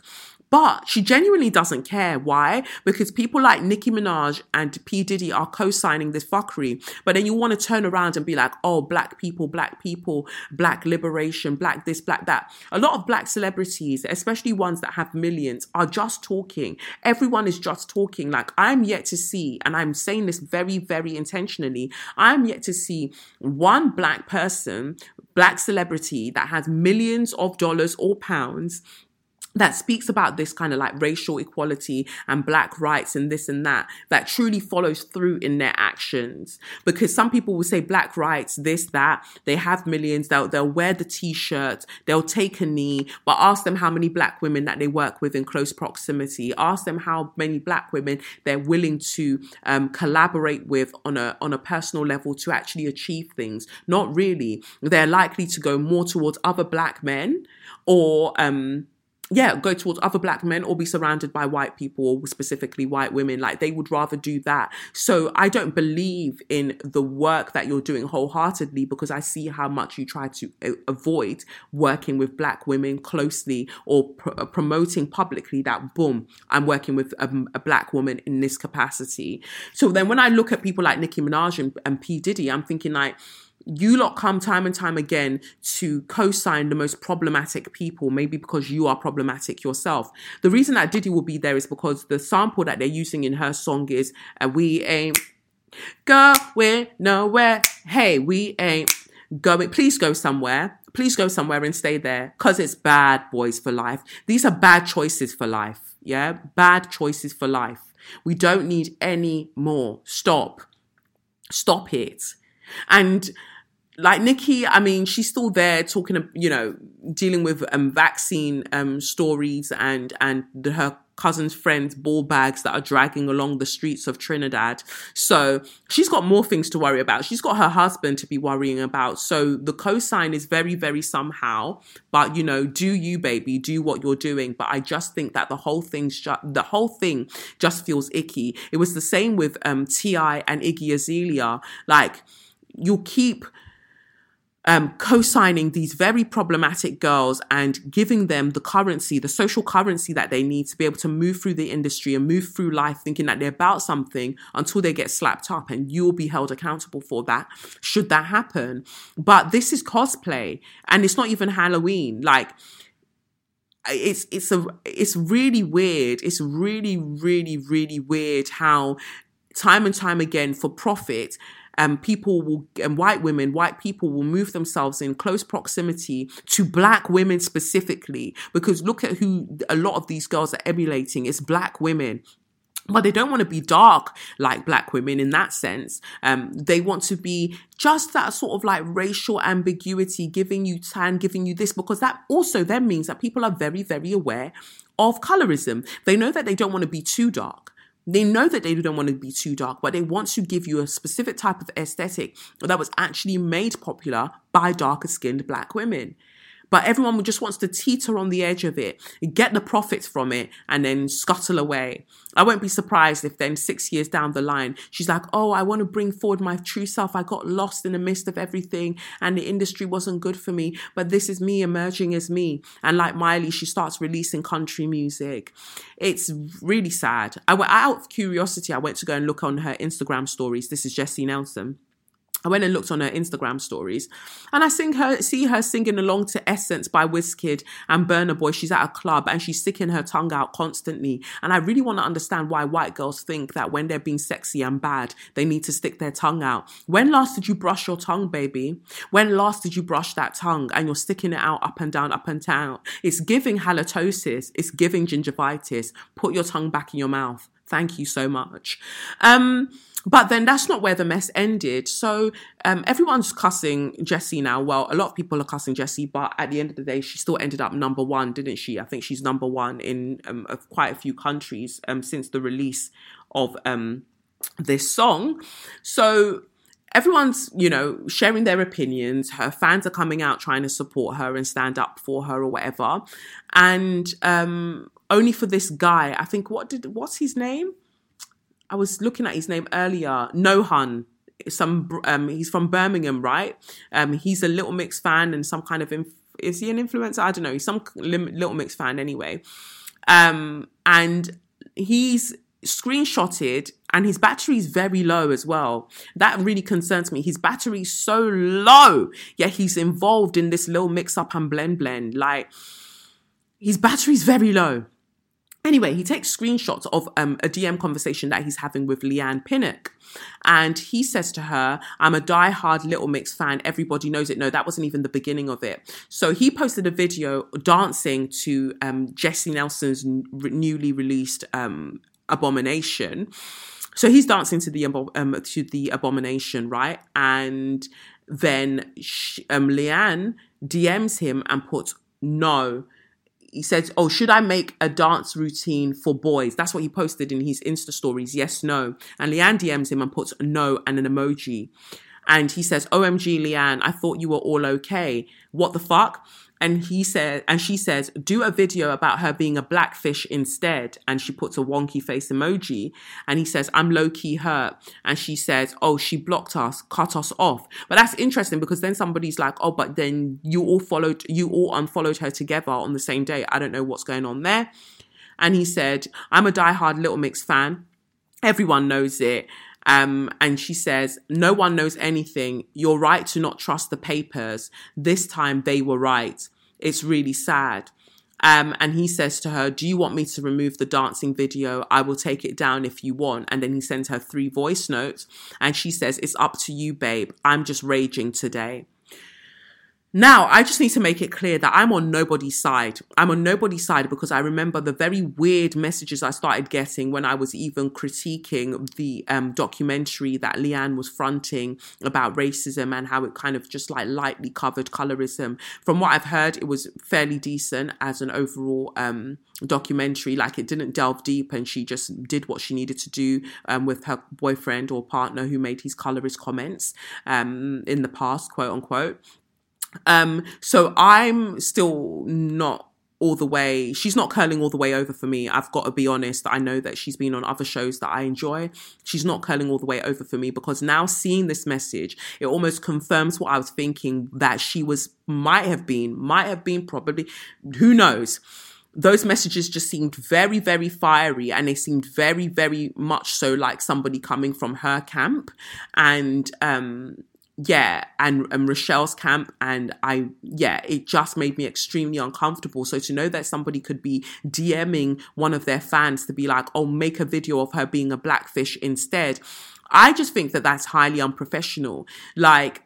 But she genuinely doesn't care. Why? Because people like Nicki Minaj and P. Diddy are co-signing this fuckery. But then you want to turn around and be like, oh, black people, black people, black liberation, black this, black that. A lot of black celebrities, especially ones that have millions, are just talking. Everyone is just talking. Like I'm yet to see, and I'm saying this very, very intentionally, I'm yet to see one black person, black celebrity that has millions of dollars or pounds that speaks about this kind of like racial equality and black rights and this and that that truly follows through in their actions. Because some people will say black rights this that they have millions they'll they'll wear the t-shirt they'll take a knee but ask them how many black women that they work with in close proximity. Ask them how many black women they're willing to um, collaborate with on a on a personal level to actually achieve things. Not really. They're likely to go more towards other black men or um yeah, go towards other black men or be surrounded by white people, or specifically white women. Like they would rather do that. So I don't believe in the work that you're doing wholeheartedly because I see how much you try to uh, avoid working with black women closely or pr- uh, promoting publicly that boom, I'm working with a, a, black woman in this capacity. So then when I look at people like Nicki Minaj and, and P. Diddy, I'm thinking like, you lot come time and time again to co-sign the most problematic people, maybe because you are problematic yourself. The reason that Diddy will be there is because the sample that they're using in her song is uh, "We ain't going nowhere." Hey, we ain't going. Please go somewhere. Please go somewhere and stay there, cause it's bad boys for life. These are bad choices for life. Yeah, bad choices for life. We don't need any more. Stop. Stop it. And like Nicki, I mean, she's still there talking, you know, dealing with um, vaccine um, stories and and the, her cousin's friends' ball bags that are dragging along the streets of Trinidad. So she's got more things to worry about. She's got her husband to be worrying about. So the cosign is very, very somehow. But you know, do you, baby, do what you're doing. But I just think that the whole thing's just the whole thing just feels icky. It was the same with um T.I. and Iggy Azalea. Like you'll keep um, co-signing these very problematic girls and giving them the currency, the social currency that they need to be able to move through the industry and move through life thinking that they're about something until they get slapped up and you'll be held accountable for that should that happen. But this is cosplay and it's not even Halloween. Like it's it's a it's really weird. It's really, really, really weird how time and time again for profit um, people will, and white women, white people will move themselves in close proximity to black women specifically. Because look at who a lot of these girls are emulating. It's black women but they don't want to be dark like black women in that sense. Um, they want to be just that sort of like racial ambiguity, giving you tan, giving you this, because that also then means that people are very, very aware of colorism. They know that they don't want to be too dark. They know that they don't want to be too dark, but they want to give you a specific type of aesthetic that was actually made popular by darker skinned black women but everyone just wants to teeter on the edge of it, get the profits from it, and then scuttle away. I won't be surprised if then six years down the line, she's like, oh, I want to bring forward my true self. I got lost in the midst of everything and the industry wasn't good for me, but this is me emerging as me. And like Miley, she starts releasing country music. It's really sad. I went out of curiosity, I went to go and look on her Instagram stories. This is Jesy Nelson. I went and looked on her Instagram stories and I sing her, see her singing along to Essence by Wizkid and Burna Boy. She's at a club and she's sticking her tongue out constantly. And I really want to understand why white girls think that when they're being sexy and bad, they need to stick their tongue out. When last did you brush your tongue, baby? When last did you brush that tongue and you're sticking it out up and down, up and down? It's giving halitosis. It's giving gingivitis. Put your tongue back in your mouth. Thank you so much. Um, but then that's not where the mess ended. So um, everyone's cussing Jesy now. Well, a lot of people are cussing Jesy, but at the end of the day, she still ended up number one, didn't she? I think she's number one in um, quite a few countries um, since the release of um, this song. So everyone's, you know, sharing their opinions. Her fans are coming out trying to support her and stand up for her or whatever. And um, only for this guy, I think, what did, what's his name? I was looking at his name earlier. Nohan. Some um, he's from Birmingham, right? Um, he's a Little Mix fan and some kind of inf- is he an influencer? I don't know. He's some Little Mix fan anyway. Um, and he's screenshotted and his battery is very low as well. That really concerns me. His battery is so low, yet he's involved in this little mix up and blend blend. Like his battery is very low. Anyway, he takes screenshots of um, a DM conversation that he's having with Leigh-Anne Pinnock. And he says to her, I'm a die-hard Little Mix fan. Everybody knows it. No, that wasn't even the beginning of it. So he posted a video dancing to um, Jesy Nelson's n- newly released um, Abomination. So he's dancing to the um, to the Abomination, right? And then she, um, Leigh-Anne DMs him and puts no he said, Oh, should I make a dance routine for boys? That's what he posted in his Insta stories. Yes, no. And Leigh-Anne DMs him and puts no and an emoji. And he says, OMG, Leigh-Anne, I thought you were all okay. What the fuck? And he said and she says do a video about her being a blackfish instead. And she puts a wonky face emoji. And he says i'm low-key hurt. And she says oh she blocked us cut us off. But that's interesting because then somebody's like oh but then you all followed you all unfollowed her together on the same day. I don't know what's going on there. And he said i'm a die-hard little mix fan. Everyone knows it um, and she says, No one knows anything. You're right to not trust the papers. This time they were right. It's really sad. Um, and he says to her, Do you want me to remove the dancing video? I will take it down if you want. And then he sends her three voice notes. And she says, It's up to you, babe. I'm just raging today. Now, I just need to make it clear that I'm on nobody's side. I'm on nobody's side because I remember the very weird messages I started getting when I was even critiquing the um, documentary that Leigh-Anne was fronting about racism and how it kind of just like lightly covered colorism. From what I've heard, it was fairly decent as an overall um, documentary. Like it didn't delve deep and she just did what she needed to do um, with her boyfriend or partner who made his colorist comments um, in the past, quote unquote. Um, so I'm still not all the way she's not curling all the way over for me. I've got to be honest i know that she's been on other shows that i enjoy. She's not curling all the way over for me because now seeing this message it almost confirms what i was thinking that she was might have been might have been probably who knows? Those messages just seemed very, very fiery and they seemed very, very much so like somebody coming from her camp. And um, yeah, and, and Rochelle's camp, and I, yeah, it just made me extremely uncomfortable. So to know that somebody could be DMing one of their fans to be like, oh, make a video of her being a blackfish instead, I just think that that's highly unprofessional. Like,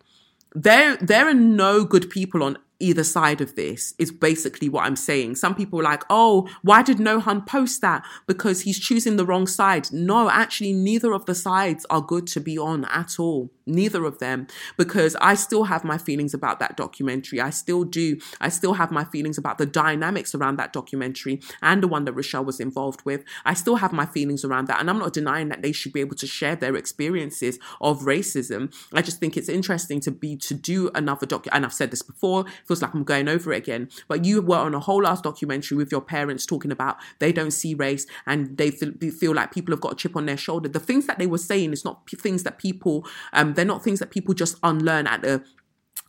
there, there are no good people on either side of this is basically what I'm saying. Some people are like, oh, why did Nohan post that? Because he's choosing the wrong side. No, actually, neither of the sides are good to be on at all neither of them because I still have my feelings about that documentary. I still do. I still have my feelings about the dynamics around that documentary and the one that Rochelle was involved with. I still have my feelings around that. And I'm not denying that they should be able to share their experiences of racism. I just think it's interesting to be to do another doc and I've said this before, feels like I'm going over it again. But you were on a whole last documentary with your parents talking about they don't see race and they feel, feel like people have got a chip on their shoulder. The things that they were saying is not things that people um they're not things that people just unlearn at a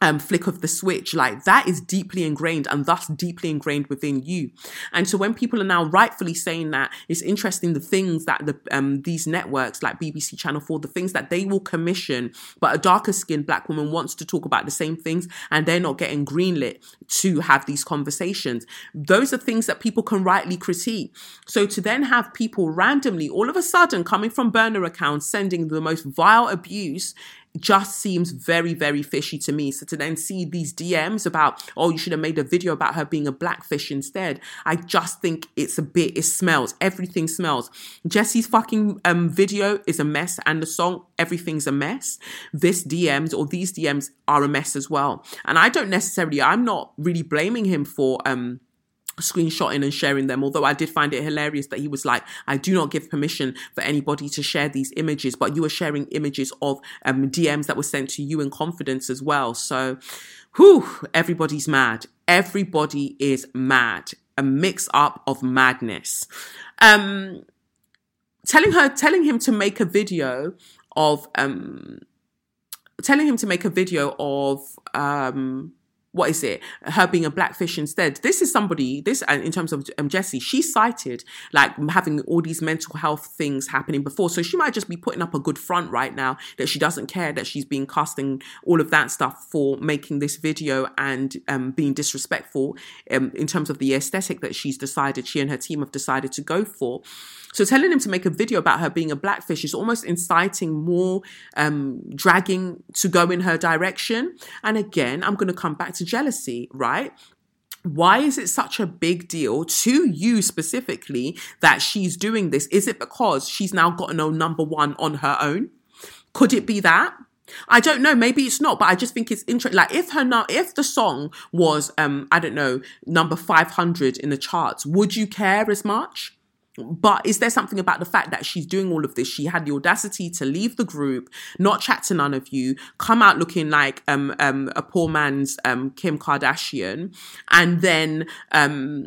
um, flick of the switch, like that is deeply ingrained and thus deeply ingrained within you. And so when people are now rightfully saying that, it's interesting the things that the um, these networks like BBC Channel 4, the things that they will commission, but a darker skinned black woman wants to talk about the same things and they're not getting greenlit to have these conversations. Those are things that people can rightly critique. So to then have people randomly, all of a sudden, coming from burner accounts, sending the most vile abuse just seems very, very fishy to me. So to then see these DMs about, oh, you should have made a video about her being a blackfish instead, I just think it's a bit, it smells. Everything smells. Jesy's fucking um, video is a mess and the song, everything's a mess. This DMs or these DMs are a mess as well. And I don't necessarily, I'm not really blaming him for, um, screenshotting and sharing them. Although I did find it hilarious that he was like, I do not give permission for anybody to share these images, but you were sharing images of um, DMs that were sent to you in confidence as well. So, whew, everybody's mad. Everybody is mad. A mix up of madness. Um, telling her, telling him to make a video of, um, telling him to make a video of, um, what is it? Her being a blackfish instead. This is somebody, this, in terms of um, Jesy, she cited like having all these mental health things happening before. So she might just be putting up a good front right now that she doesn't care that she's being casting all of that stuff for making this video and um, being disrespectful um, in terms of the aesthetic that she's decided, she and her team have decided to go for. So telling him to make a video about her being a blackfish is almost inciting more um, dragging to go in her direction. And again, I'm going to come back to jealousy, right? why is it such a big deal to you specifically that she's doing this? Is it because she's now gotten a number one on her own? Could it be that? I don't know. Maybe it's not, but I just think it's interesting. Like if her, now, if the song was, um, I don't know, number five hundred in the charts, would you care as much? But is there something about the fact that she's doing all of this? She had the audacity to leave the group, not chat to none of you, come out looking like um, um, a poor man's um, Kim Kardashian, and then um,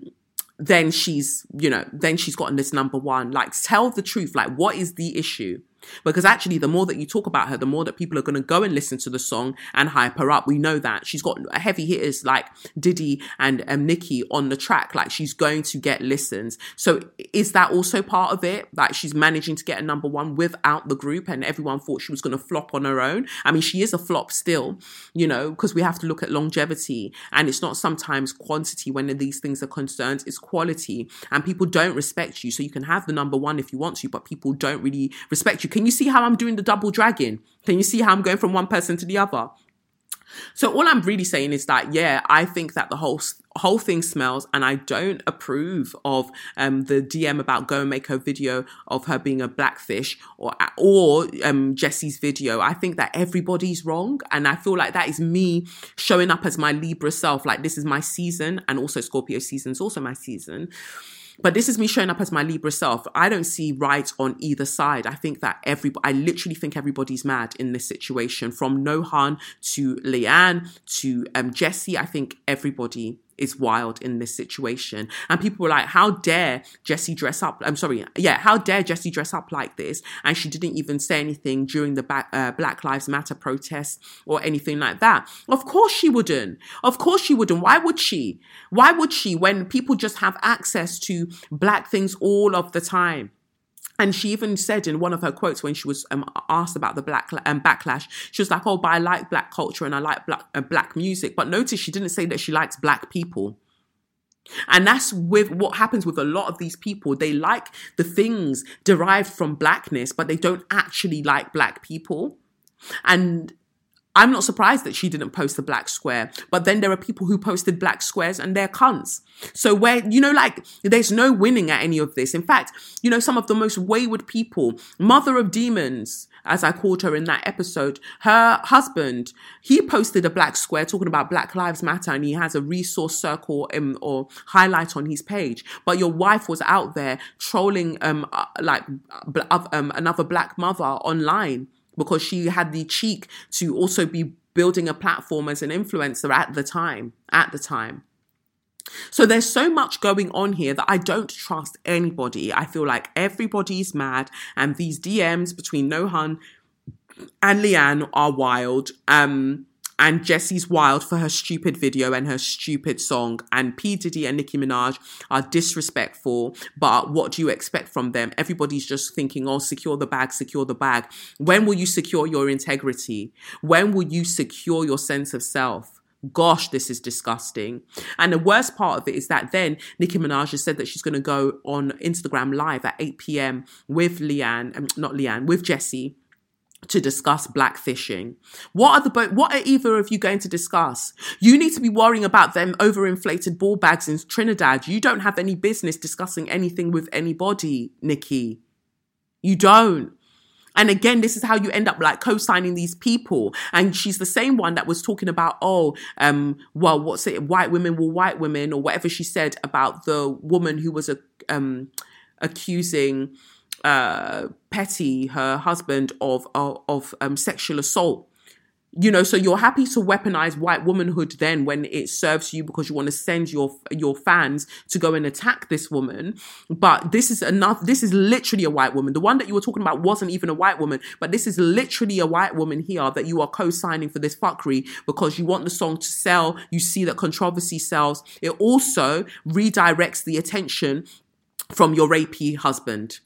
then she's you know then she's gotten this number one. Like, tell the truth. Like, what is the issue? Because actually, the more that you talk about her, the more that people are going to go and listen to the song and hype her up. We know that she's got heavy hitters like Diddy and um, Nicki on the track. Like she's going to get listens. So is that also part of it? Like she's managing to get a number one without the group, and everyone thought she was going to flop on her own. I mean, she is a flop still, you know, because we have to look at longevity, and it's not sometimes quantity when these things are concerned. It's quality, and people don't respect you. So you can have the number one if you want to, but people don't really respect you can you see how I'm doing the double dragging? Can you see how I'm going from one person to the other? So all I'm really saying is that yeah, I think that the whole whole thing smells, and I don't approve of um, the DM about go and make her video of her being a blackfish or or um, Jesy's video. I think that everybody's wrong, and I feel like that is me showing up as my Libra self. Like this is my season, and also Scorpio season is also my season. But this is me showing up as my Libra self. I don't see right on either side. I think that every, I literally think everybody's mad in this situation from Nohan to Leigh-Anne to um, Jesy. I think everybody is wild in this situation. And people were like, how dare Jesy dress up? I'm sorry. Yeah. How dare Jesy dress up like this? And she didn't even say anything during the uh, Black Lives Matter protests or anything like that. Of course she wouldn't. Of course she wouldn't. Why would she? Why would she when people just have access to black things all of the time? And she even said in one of her quotes when she was um, asked about the black um, backlash, she was like, "Oh, but I like black culture and I like black uh, black music." But notice she didn't say that she likes black people. And that's with what happens with a lot of these people. They like the things derived from blackness, but they don't actually like black people. And I'm not surprised that she didn't post the black square, but then there are people who posted black squares and they're cunts. So where, you know, like there's no winning at any of this. In fact, you know, some of the most wayward people, mother of demons, as I called her in that episode, her husband, he posted a black square talking about Black Lives Matter and he has a resource circle um, or highlight on his page. But your wife was out there trolling um, uh, like um, another black mother online because she had the cheek to also be building a platform as an influencer at the time. At the time. So there's so much going on here that I don't trust anybody. I feel like everybody's mad, and these DMs between Nohan and Leigh-Anne are wild. Um, and Jesy's wild for her stupid video and her stupid song. And P. Diddy and Nicki Minaj are disrespectful. But what do you expect from them? Everybody's just thinking, oh, secure the bag, secure the bag. When will you secure your integrity? When will you secure your sense of self? Gosh, this is disgusting. And the worst part of it is that then Nicki Minaj has said that she's going to go on Instagram live at 8 p.m. with Leigh-Anne, um, not Leigh-Anne, with Jesy to discuss black fishing. What are the bo- what are either of you going to discuss? You need to be worrying about them overinflated ball bags in Trinidad. You don't have any business discussing anything with anybody, Nicki. You don't. And again, this is how you end up like co-signing these people. And she's the same one that was talking about, oh, um, well, what's it? White women were white women, or whatever she said about the woman who was a um, accusing uh, Petty, her husband, of of, of um, sexual assault. You know so you're happy to weaponize white womanhood then when it serves you because you want to send your your fans to go and attack this woman. But this is enough this is literally a white woman. The one that you were talking about wasn't even a white woman but this is literally a white woman here that you are co-signing for this fuckery because you want the song to sell you see that controversy sells. It also redirects the attention from your rapey husband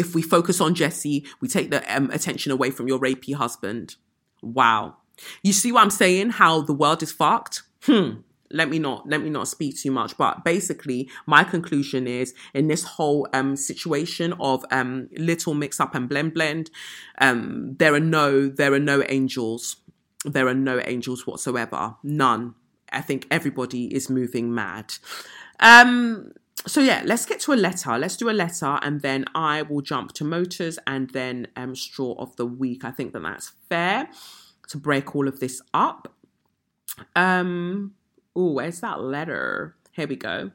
if we focus on Jesy, we take the um, attention away from your rapey husband. Wow. You see what I'm saying? How the world is fucked? Hmm. Let me not let me not speak too much, but basically my conclusion is in this whole um situation of um little mix up and blend blend, um there are no there are no angels. There are no angels whatsoever. None. I think everybody is moving mad. Um so yeah, let's get to a letter. Let's do a letter, and then I will jump to motors and then um, straw of the week. I think that that's fair to break all of this up. Um, oh, where's that letter? Here we go.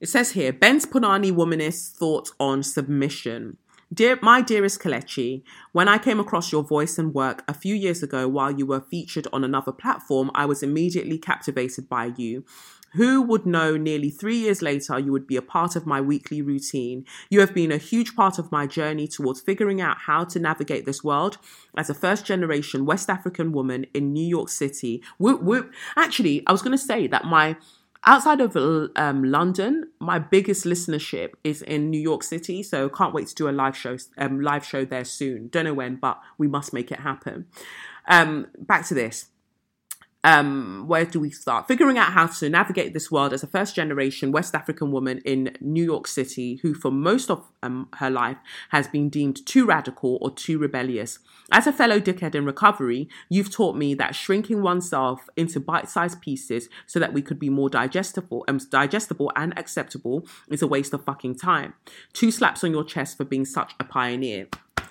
It says here, Ben's Punani womanist thoughts on submission. Dear, my dearest Kelechi, when I came across your voice and work a few years ago while you were featured on another platform, I was immediately captivated by you. Who would know nearly three years later you would be a part of my weekly routine? You have been a huge part of my journey towards figuring out how to navigate this world as a first generation West African woman in New York City. Whoop, whoop. Actually, I was going to say that my outside of um, London, my biggest listenership is in New York City. So can't wait to do a live show, um, live show there soon. Don't know when, but we must make it happen. Um, back to this um, where do we start? Figuring out how to navigate this world as a first generation West African woman in New York City, who for most of um, her life has been deemed too radical or too rebellious. As a fellow dickhead in recovery, you've taught me that shrinking oneself into bite sized pieces so that we could be more digestible, um, digestible and acceptable is a waste of fucking time. Two slaps on your chest for being such a pioneer.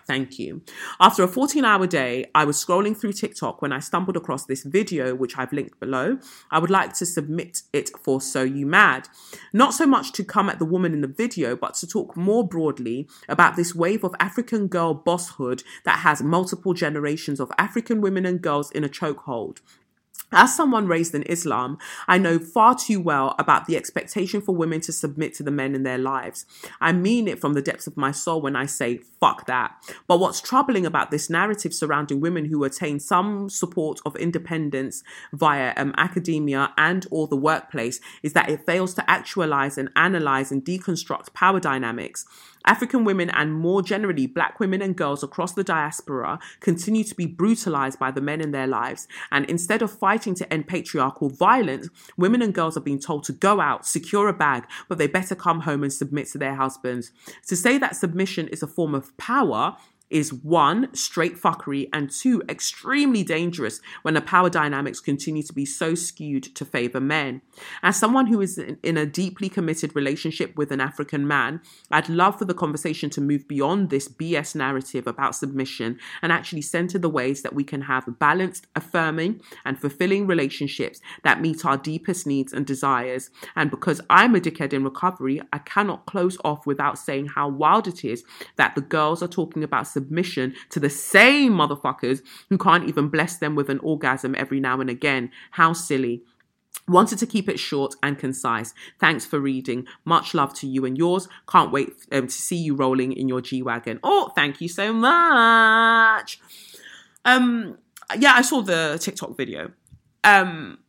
Thank you. After a 14 hour day, I was scrolling through TikTok when I stumbled across this video, which I've linked below. I would like to submit it for So You Mad. Not so much to come at the woman in the video, but to talk more broadly about this wave of African girl bosshood that has multiple generations of African women and girls in a chokehold. As someone raised in Islam, I know far too well about the expectation for women to submit to the men in their lives. I mean it from the depths of my soul when I say, fuck that. But what's troubling about this narrative surrounding women who attain some support of independence via um, academia and or the workplace is that it fails to actualize and analyze and deconstruct power dynamics. African women and more generally black women and girls across the diaspora continue to be brutalized by the men in their lives. And instead of fighting to end patriarchal violence, women and girls are being told to go out, secure a bag, but they better come home and submit to their husbands. To say that submission is a form of power is one, straight fuckery, and two, extremely dangerous when the power dynamics continue to be so skewed to favor men. As someone who is in a deeply committed relationship with an African man, I'd love for the conversation to move beyond this BS narrative about submission and actually center the ways that we can have balanced, affirming, and fulfilling relationships that meet our deepest needs and desires. And because I'm a dickhead in recovery, I cannot close off without saying how wild it is that the girls are talking about submission submission to the same motherfuckers who can't even bless them with an orgasm every now and again. How silly. Wanted to keep it short and concise. Thanks for reading. Much love to you and yours. Can't wait um, to see you rolling in your G Wagon. Oh, thank you so much. Um, yeah, I saw the TikTok video. Um,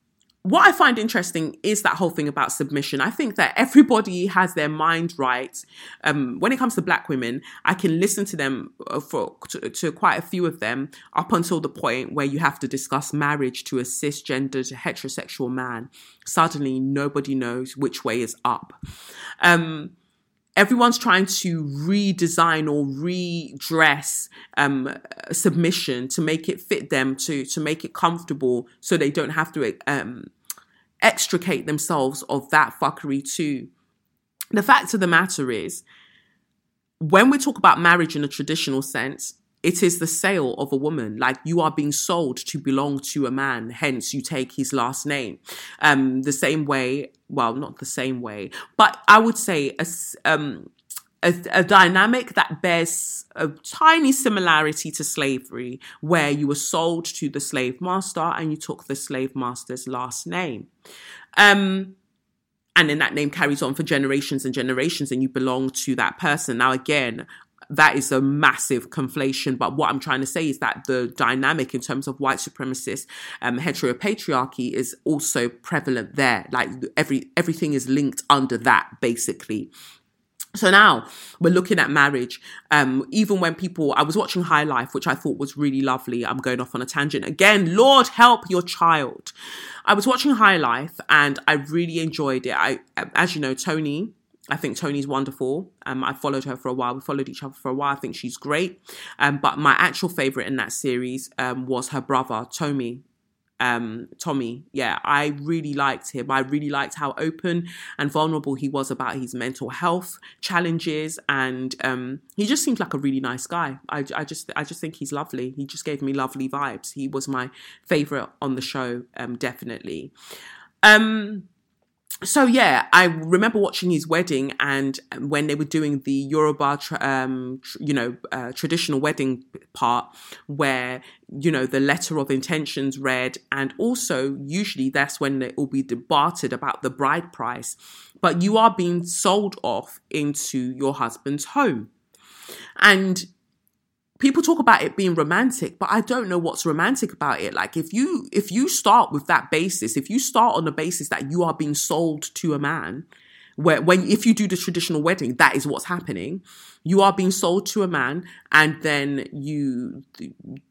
what I find interesting is that whole thing about submission. I think that everybody has their mind right. Um, when it comes to black women, I can listen to them uh, for to, to, quite a few of them up until the point where you have to discuss marriage to a cisgendered heterosexual man. Suddenly, nobody knows which way is up. Um, everyone's trying to redesign or redress um, submission to make it fit them to to make it comfortable so they don't have to um, extricate themselves of that fuckery too. The fact of the matter is when we talk about marriage in a traditional sense it is the sale of a woman. Like you are being sold to belong to a man, hence you take his last name. Um, the same way, well, not the same way, but I would say a, um, a, a dynamic that bears a tiny similarity to slavery, where you were sold to the slave master and you took the slave master's last name. Um, and then that name carries on for generations and generations, and you belong to that person. Now, again, that is a massive conflation. But what I'm trying to say is that the dynamic in terms of white supremacist um, heteropatriarchy is also prevalent there. Like every everything is linked under that, basically. So now we're looking at marriage. Um, even when people, I was watching High Life, which I thought was really lovely. I'm going off on a tangent again. Lord help your child. I was watching High Life and I really enjoyed it. I, as you know, Toni, I think Toni's wonderful. Um, I followed her for a while. We followed each other for a while. I think she's great. Um, but my actual favorite in that series um, was her brother, Tommy. Um, Tommy, yeah, I really liked him. I really liked how open and vulnerable he was about his mental health challenges, and um, he just seemed like a really nice guy. I, I just, I just think he's lovely. He just gave me lovely vibes. He was my favorite on the show, um, definitely. Um, so yeah, I remember watching his wedding, and when they were doing the Yoruba, um, you know, uh, traditional wedding part, where you know the letter of intentions read, and also usually that's when it will be debated about the bride price, but you are being sold off into your husband's home, and people talk about it being romantic but i don't know what's romantic about it. Like if you if you start with that basis if you start on the basis that you are being sold to a man where when if you do the traditional wedding that is what's happening you are being sold to a man and then you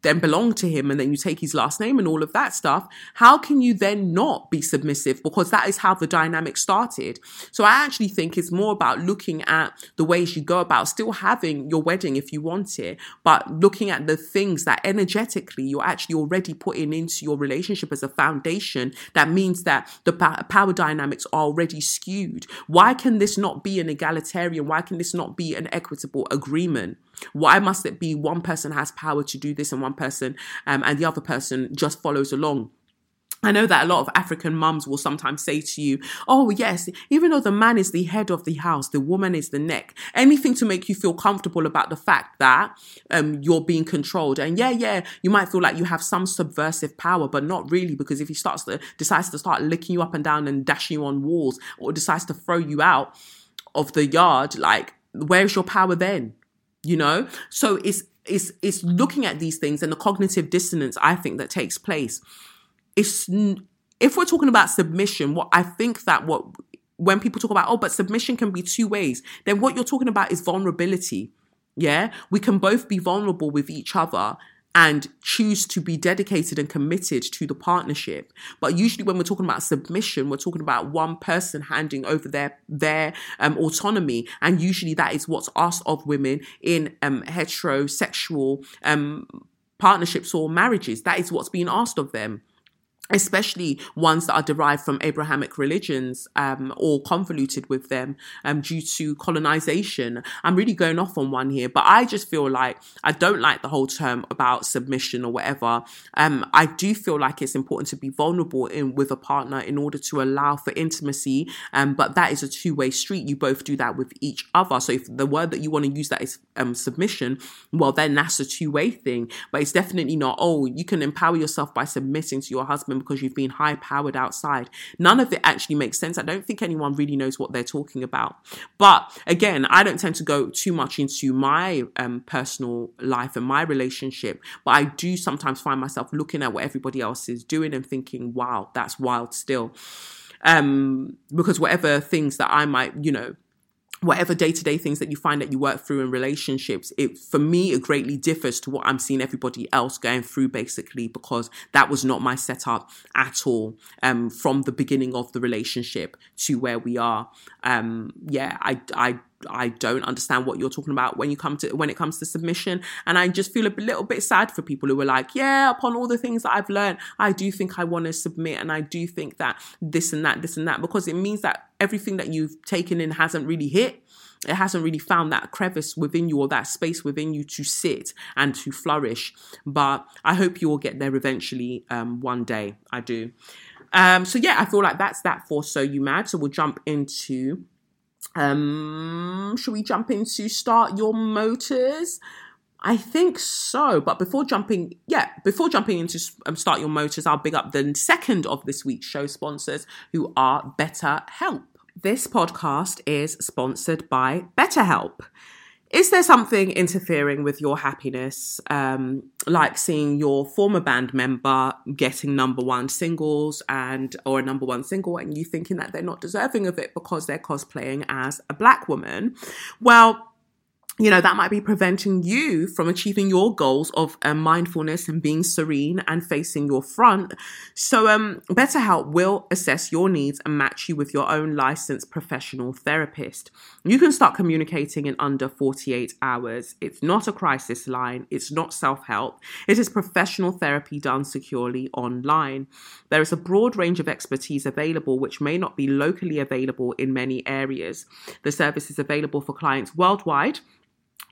then belong to him and then you take his last name and all of that stuff how can you then not be submissive? Because that is how the dynamic started. So i actually think it's more about looking at the ways you go about still having your wedding if you want it but looking at the things that energetically you're actually already putting into your relationship as a foundation. That means that the power dynamics are already skewed. Why can this not be an egalitarian? Why can this not be an equitable agreement. Why must it be one person has power to do this and one person um, and the other person just follows along? I know that a lot of African mums will sometimes say to you, Oh, yes, even though the man is the head of the house, the woman is the neck. Anything to make you feel comfortable about the fact that um, you're being controlled. And yeah, yeah, you might feel like you have some subversive power, but not really, because if he starts to decides to start licking you up and down and dashing you on walls or decides to throw you out of the yard, like where's your power then? You know? So it's it's it's looking at these things and the cognitive dissonance I think that takes place. It's if we're talking about submission, what I think that what when people talk about oh, but submission can be two ways, then what you're talking about is vulnerability. Yeah, we can both be vulnerable with each other and choose to be dedicated and committed to the partnership. But usually when we're talking about submission, we're talking about one person handing over their their um, autonomy. And usually that is what's asked of women in um, heterosexual um, partnerships or marriages. That is what's being asked of them especially ones that are derived from Abrahamic religions um, or convoluted with them um, due to colonization. I'm really going off on one here, but I just feel like I don't like the whole term about submission or whatever. Um, I do feel like it's important to be vulnerable in with a partner in order to allow for intimacy, um, but that is a two way street. You both do that with each other. So if the word that you want to use that is um, submission, well, then that's a two way thing. But it's definitely not, oh, you can empower yourself by submitting to your husband because you've been high powered outside. None of it actually makes sense. I don't think anyone really knows what they're talking about. But again, I don't tend to go too much into my um, personal life and my relationship, but I do sometimes find myself looking at what everybody else is doing and thinking, wow, that's wild still. Um, because whatever things that I might, you know, whatever day-to-day things that you find that you work through in relationships it for me it greatly differs to what i'm seeing everybody else going through basically because that was not my setup at all um, from the beginning of the relationship to where we are. Um, yeah i i I don't understand what you're talking about when you come to when it comes to submission. And I just feel a little bit sad for people who are like, yeah, upon all the things that I've learned, I do think I want to submit and I do think that this and that, this and that, because it means that everything that you've taken in hasn't really hit it hasn't really found that crevice within you or that space within you to sit and to flourish. But I hope you will get there eventually um, one day. I do. Um, so yeah, I feel like that's that for So You Mad. So we'll jump into Um, should we jump into start your motors? I think so. But before jumping, yeah, before jumping into um, start your motors, I'll big up the second of this week's show sponsors, who are BetterHelp. This podcast is sponsored by BetterHelp. Is there something interfering with your happiness, um, like seeing your former band member getting number one singles and or a number one single, and you thinking that they're not deserving of it because they're cosplaying as a black woman? Well, you know, that might be preventing you from achieving your goals of um, mindfulness and being serene and facing your front. So, um, BetterHelp will assess your needs and match you with your own licensed professional therapist. You can start communicating in under 48 hours. It's not a crisis line, it's not self help. It is professional therapy done securely online. There is a broad range of expertise available, which may not be locally available in many areas. The service is available for clients worldwide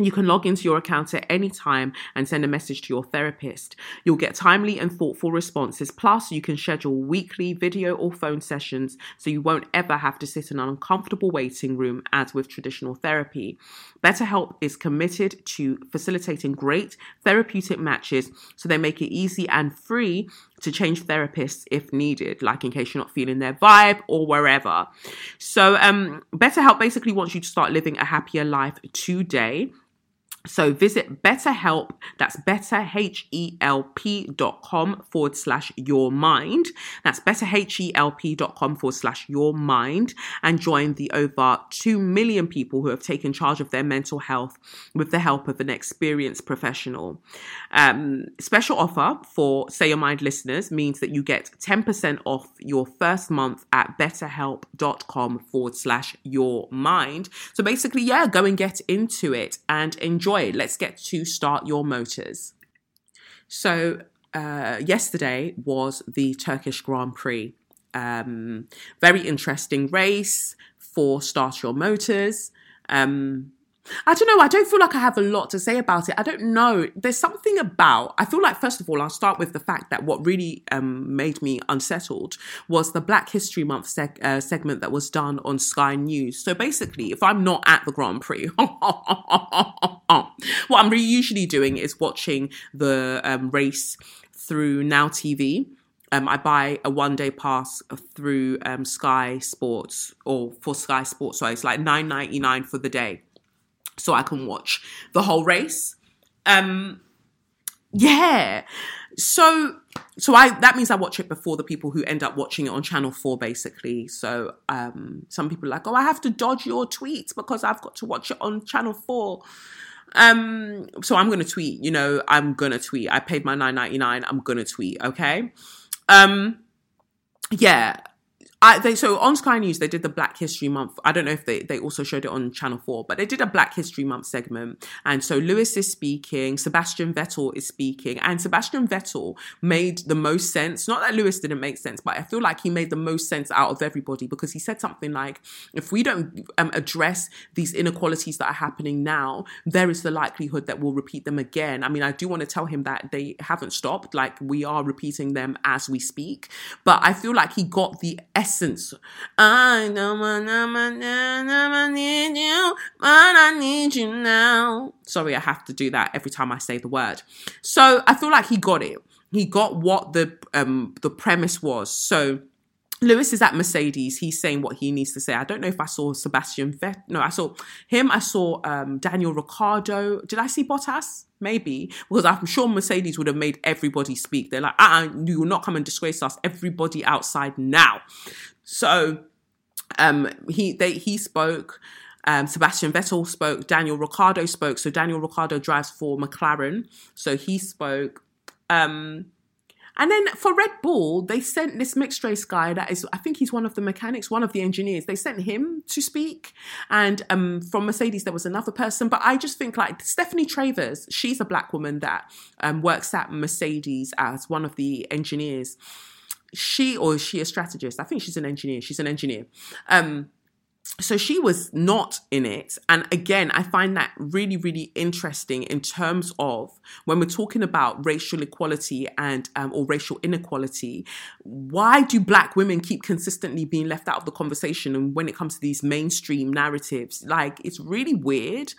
you can log into your account at any time and send a message to your therapist. You'll get timely and thoughtful responses. Plus, you can schedule weekly video or phone sessions so you won't ever have to sit in an uncomfortable waiting room as with traditional therapy. BetterHelp is committed to facilitating great therapeutic matches so they make it easy and free to change therapists if needed, like in case you're not feeling their vibe or wherever. So, um, BetterHelp basically wants you to start living a happier life today. So visit BetterHelp, that's betterhelp.com forward slash your mind. That's betterhelp.com forward slash your mind and join the over 2 million people who have taken charge of their mental health with the help of an experienced professional. Um, special offer for Say Your Mind listeners means that you get 10% off your first month at betterhelp.com forward slash your mind. So basically, yeah, go and get into it and enjoy enjoy. Let's get to start your motors. So, uh, yesterday was the Turkish Grand Prix. Um, very interesting race for Start Your Motors. Um, I don't know. I don't feel like I have a lot to say about it. I don't know. There's something about. I feel like first of all, I'll start with the fact that what really um, made me unsettled was the Black History Month seg- uh, segment that was done on Sky News. So basically, if I'm not at the Grand Prix, what I'm really usually doing is watching the um, race through Now TV. Um, I buy a one day pass through um, Sky Sports or for Sky Sports, so it's like nine ninety nine for the day so I can watch the whole race. Um, yeah. So so I that means I watch it before the people who end up watching it on channel 4 basically. So um some people are like, "Oh, I have to dodge your tweets because I've got to watch it on channel 4." Um so I'm going to tweet, you know, I'm going to tweet. I paid my 9.99, I'm going to tweet, okay? Um yeah, I, they so on Sky News they did the Black History Month. I don't know if they, they also showed it on Channel Four, but they did a Black History Month segment. And so Lewis is speaking, Sebastian Vettel is speaking, and Sebastian Vettel made the most sense. Not that Lewis didn't make sense, but I feel like he made the most sense out of everybody because he said something like, "If we don't um, address these inequalities that are happening now, there is the likelihood that we'll repeat them again." I mean, I do want to tell him that they haven't stopped; like we are repeating them as we speak. But I feel like he got the essence essence. I know I never need you, but I need you now. Sorry, I have to do that every time I say the word. So I feel like he got it. He got what the um the premise was. So Lewis is at Mercedes. He's saying what he needs to say. I don't know if I saw Sebastian Vet. No, I saw him. I saw um, Daniel Ricciardo. Did I see Bottas? Maybe because I'm sure Mercedes would have made everybody speak. They're like, uh, uh you will not come and disgrace us. Everybody outside now. So, um, he they he spoke. Um, Sebastian Vettel spoke. Daniel Ricciardo spoke. So Daniel Ricciardo drives for McLaren. So he spoke. Um, and then for Red Bull, they sent this mixed race guy that is, I think he's one of the mechanics, one of the engineers. They sent him to speak. And um, from Mercedes, there was another person. But I just think like Stephanie Travers, she's a black woman that um, works at Mercedes as one of the engineers. She, or is she a strategist? I think she's an engineer. She's an engineer. Um, so she was not in it. And again i find that really really interesting in terms of when we're talking about racial equality and um, or racial inequality why do black women keep consistently being left out of the conversation and when it comes to these mainstream narratives? Like it's really weird.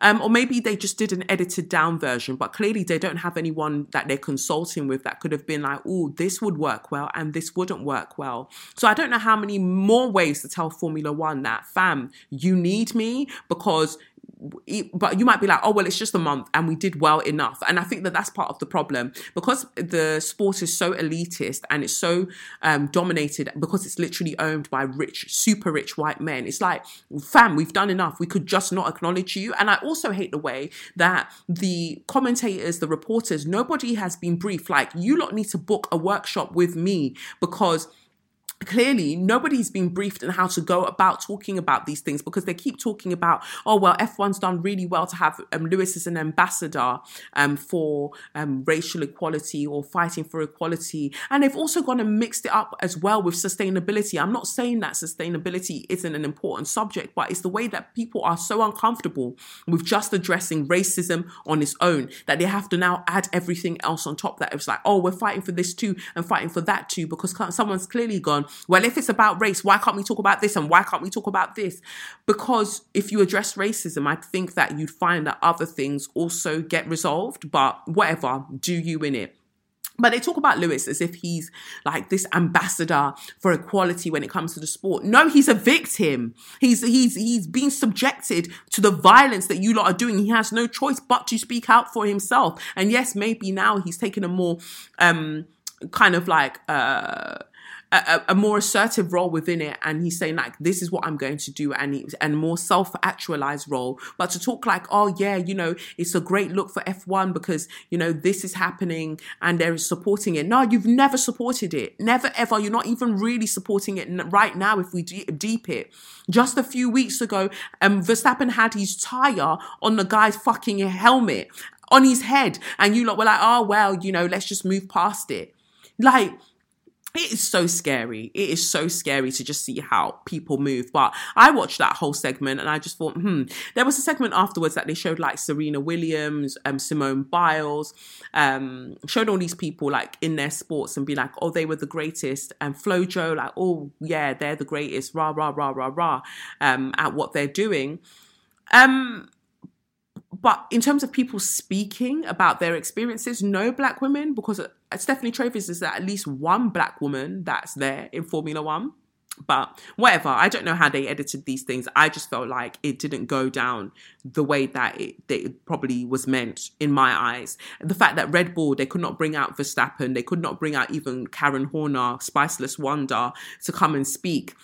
Um, or maybe they just did an edited down version but clearly they don't have anyone that they're consulting with that could have been like oh this would work well and this wouldn't work well. So i don't know how many more ways to tell formula one that fam you need me because but you might be like, oh well, it's just a month, and we did well enough. And I think that that's part of the problem because the sport is so elitist and it's so um, dominated because it's literally owned by rich, super rich white men. It's like, fam, we've done enough. We could just not acknowledge you. And I also hate the way that the commentators, the reporters, nobody has been briefed. Like, you lot need to book a workshop with me because clearly nobody's been briefed on how to go about talking about these things because they keep talking about oh well f1's done really well to have um, lewis as an ambassador um, for um, racial equality or fighting for equality. And they've also gone and mixed it up as well with sustainability. I'm not saying that sustainability isn't an important subject but it's the way that people are so uncomfortable with just addressing racism on its own that they have to now add everything else on top that it's like oh we're fighting for this too and fighting for that too because someone's clearly gone well, if it's about race, why can't we talk about this and why can't we talk about this? Because if you address racism, I think that you'd find that other things also get resolved, but whatever, do you in it? But they talk about Lewis as if he's like this ambassador for equality when it comes to the sport. No, he's a victim. He's he's he's being subjected to the violence that you lot are doing. He has no choice but to speak out for himself. And yes, maybe now he's taken a more um kind of like uh a, a, more assertive role within it and he's saying like this is what i'm going to do and he, and more self-actualized role. But to talk like oh yeah you know it's a great look for f1 because you know this is happening and they're supporting it. No you've never supported it. Never ever. You're not even really supporting it right now if we deep it. Just a few weeks ago um verstappen had his tire on the guy's fucking helmet on his head. And you lot were like oh well you know let's just move past it. Like it is so scary. It is so scary to just see how people move. But I watched that whole segment and I just thought, hmm. There was a segment afterwards that they showed like Serena Williams, um, Simone Biles, um, showed all these people like in their sports and be like, oh, they were the greatest. And Flo Flojo, like, oh, yeah, they're the greatest, rah, rah, rah, rah, rah, um, at what they're doing. Um, but in terms of people speaking about their experiences, no black women, because Stephanie Travers is at least one black woman that's there in Formula One. But whatever, I don't know how they edited these things. I just felt like it didn't go down the way that it, that it probably was meant in my eyes. The fact that Red Bull, they could not bring out Verstappen, they could not bring out even Karen Horner, Spiceless Wonder to come and speak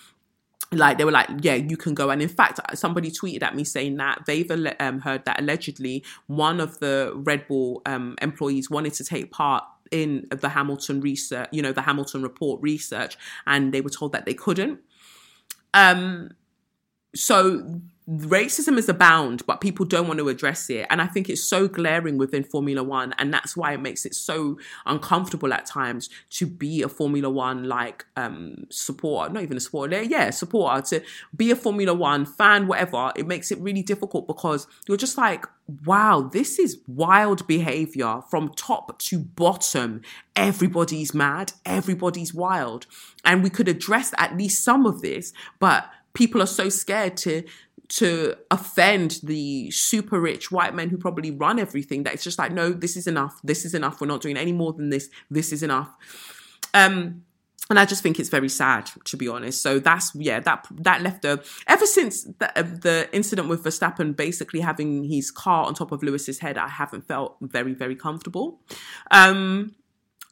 like they were like yeah you can go and in fact somebody tweeted at me saying that they've um, heard that allegedly one of the red bull um, employees wanted to take part in the hamilton research you know the hamilton report research and they were told that they couldn't. Um so racism is abound, but people don't want to address it. And I think it's so glaring within Formula One. And that's why it makes it so uncomfortable at times to be a Formula One like um supporter, not even a supporter, yeah, supporter, to be a Formula One fan, whatever. It makes it really difficult because you're just like, wow, this is wild behavior from top to bottom. Everybody's mad, everybody's wild. And we could address at least some of this, but people are so scared to to offend the super rich white men who probably run everything that it's just like no this is enough this is enough we're not doing any more than this this is enough um and I just think it's very sad, to be honest. So that's yeah, that that left a ever since the, uh, the incident with Verstappen basically having his car on top of Lewis's head, I haven't felt very very comfortable. Um,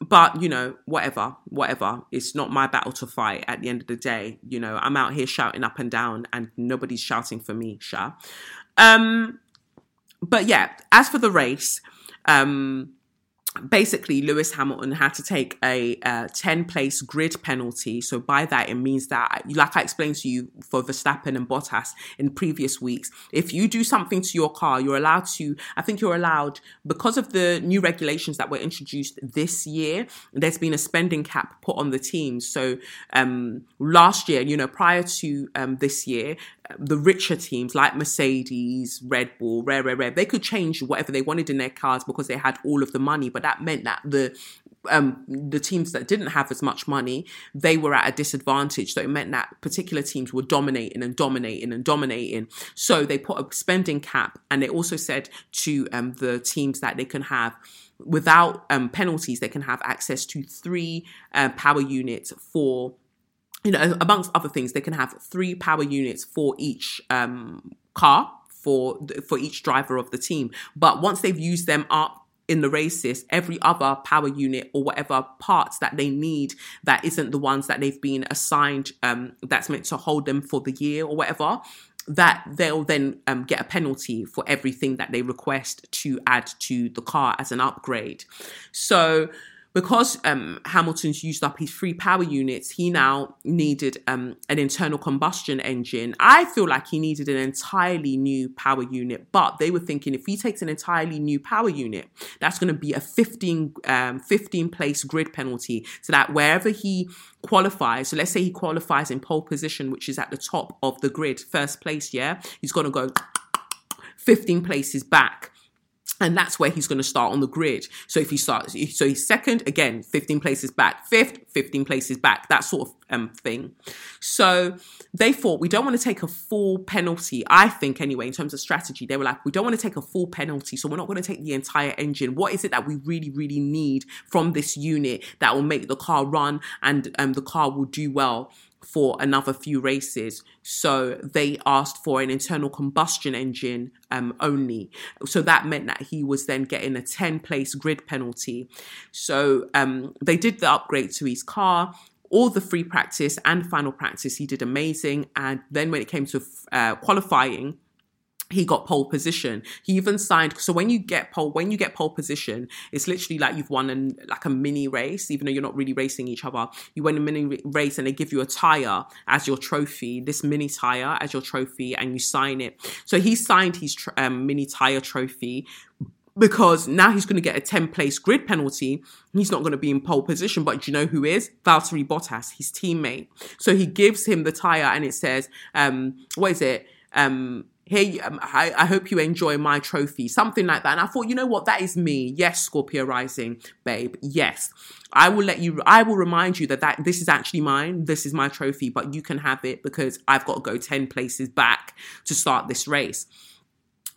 but you know whatever whatever. It's not my battle to fight at the end of the day. You know i'm out here shouting up and down and nobody's shouting for me sure. Um but yeah as for the race um basically Lewis Hamilton had to take a uh, 10 place grid penalty. So by that, it means that, like I explained to you for Verstappen and Bottas in previous weeks, if you do something to your car, you're allowed to, I think you're allowed, because of the new regulations that were introduced this year, there's been a spending cap put on the teams. So um, last year, you know, prior to um, this year, the richer teams like Mercedes, Red Bull, Rare, Rare, Rare, they could change whatever they wanted in their cars because they had all of the money. But that meant that the um, the teams that didn't have as much money, they were at a disadvantage. So it meant that particular teams were dominating and dominating and dominating. So they put a spending cap, and they also said to um, the teams that they can have without um, penalties, they can have access to three uh, power units for you know, amongst other things, they can have three power units for each um, car for for each driver of the team. But once they've used them up in the races, every other power unit or whatever parts that they need that isn't the ones that they've been assigned, um, that's meant to hold them for the year or whatever, that they'll then um, get a penalty for everything that they request to add to the car as an upgrade. So because um, Hamilton's used up his three power units, he now needed um, an internal combustion engine. I feel like he needed an entirely new power unit, but they were thinking if he takes an entirely new power unit, that's going to be a 15, um, 15 place grid penalty. So that wherever he qualifies, so let's say he qualifies in pole position, which is at the top of the grid, first place, yeah, he's going to go 15 places back and that's where he's going to start on the grid. So if he starts, so he's second again, 15 places back, fifth, 15 places back, that sort of um, thing. So they thought we don't want to take a full penalty. I think anyway, in terms of strategy, they were like, we don't want to take a full penalty, so we're not going to take the entire engine. What is it that we really, really need from this unit that will make the car run and um, the car will do well? For another few races. So they asked for an internal combustion engine um, only. So that meant that he was then getting a 10 place grid penalty. So um, they did the upgrade to his car. All the free practice and final practice, he did amazing. And then when it came to uh, qualifying, he got pole position. He even signed. So when you get pole, when you get pole position, it's literally like you've won an, like a mini race, even though you're not really racing each other. You win a mini race and they give you a tire as your trophy, this mini tire as your trophy, and you sign it. So he signed his tr- um, mini tire trophy because now he's going to get a 10 place grid penalty. He's not going to be in pole position, but do you know who is? Valtteri Bottas, his teammate. So he gives him the tire and it says, um, what is it? Um, here, um, I, I, hope you enjoy my trophy, something like that. And I thought, you know what, that is me. Yes, Scorpio Rising, babe. Yes, I will let you. I will remind you that that this is actually mine. This is my trophy, but you can have it because I've got to go ten places back to start this race.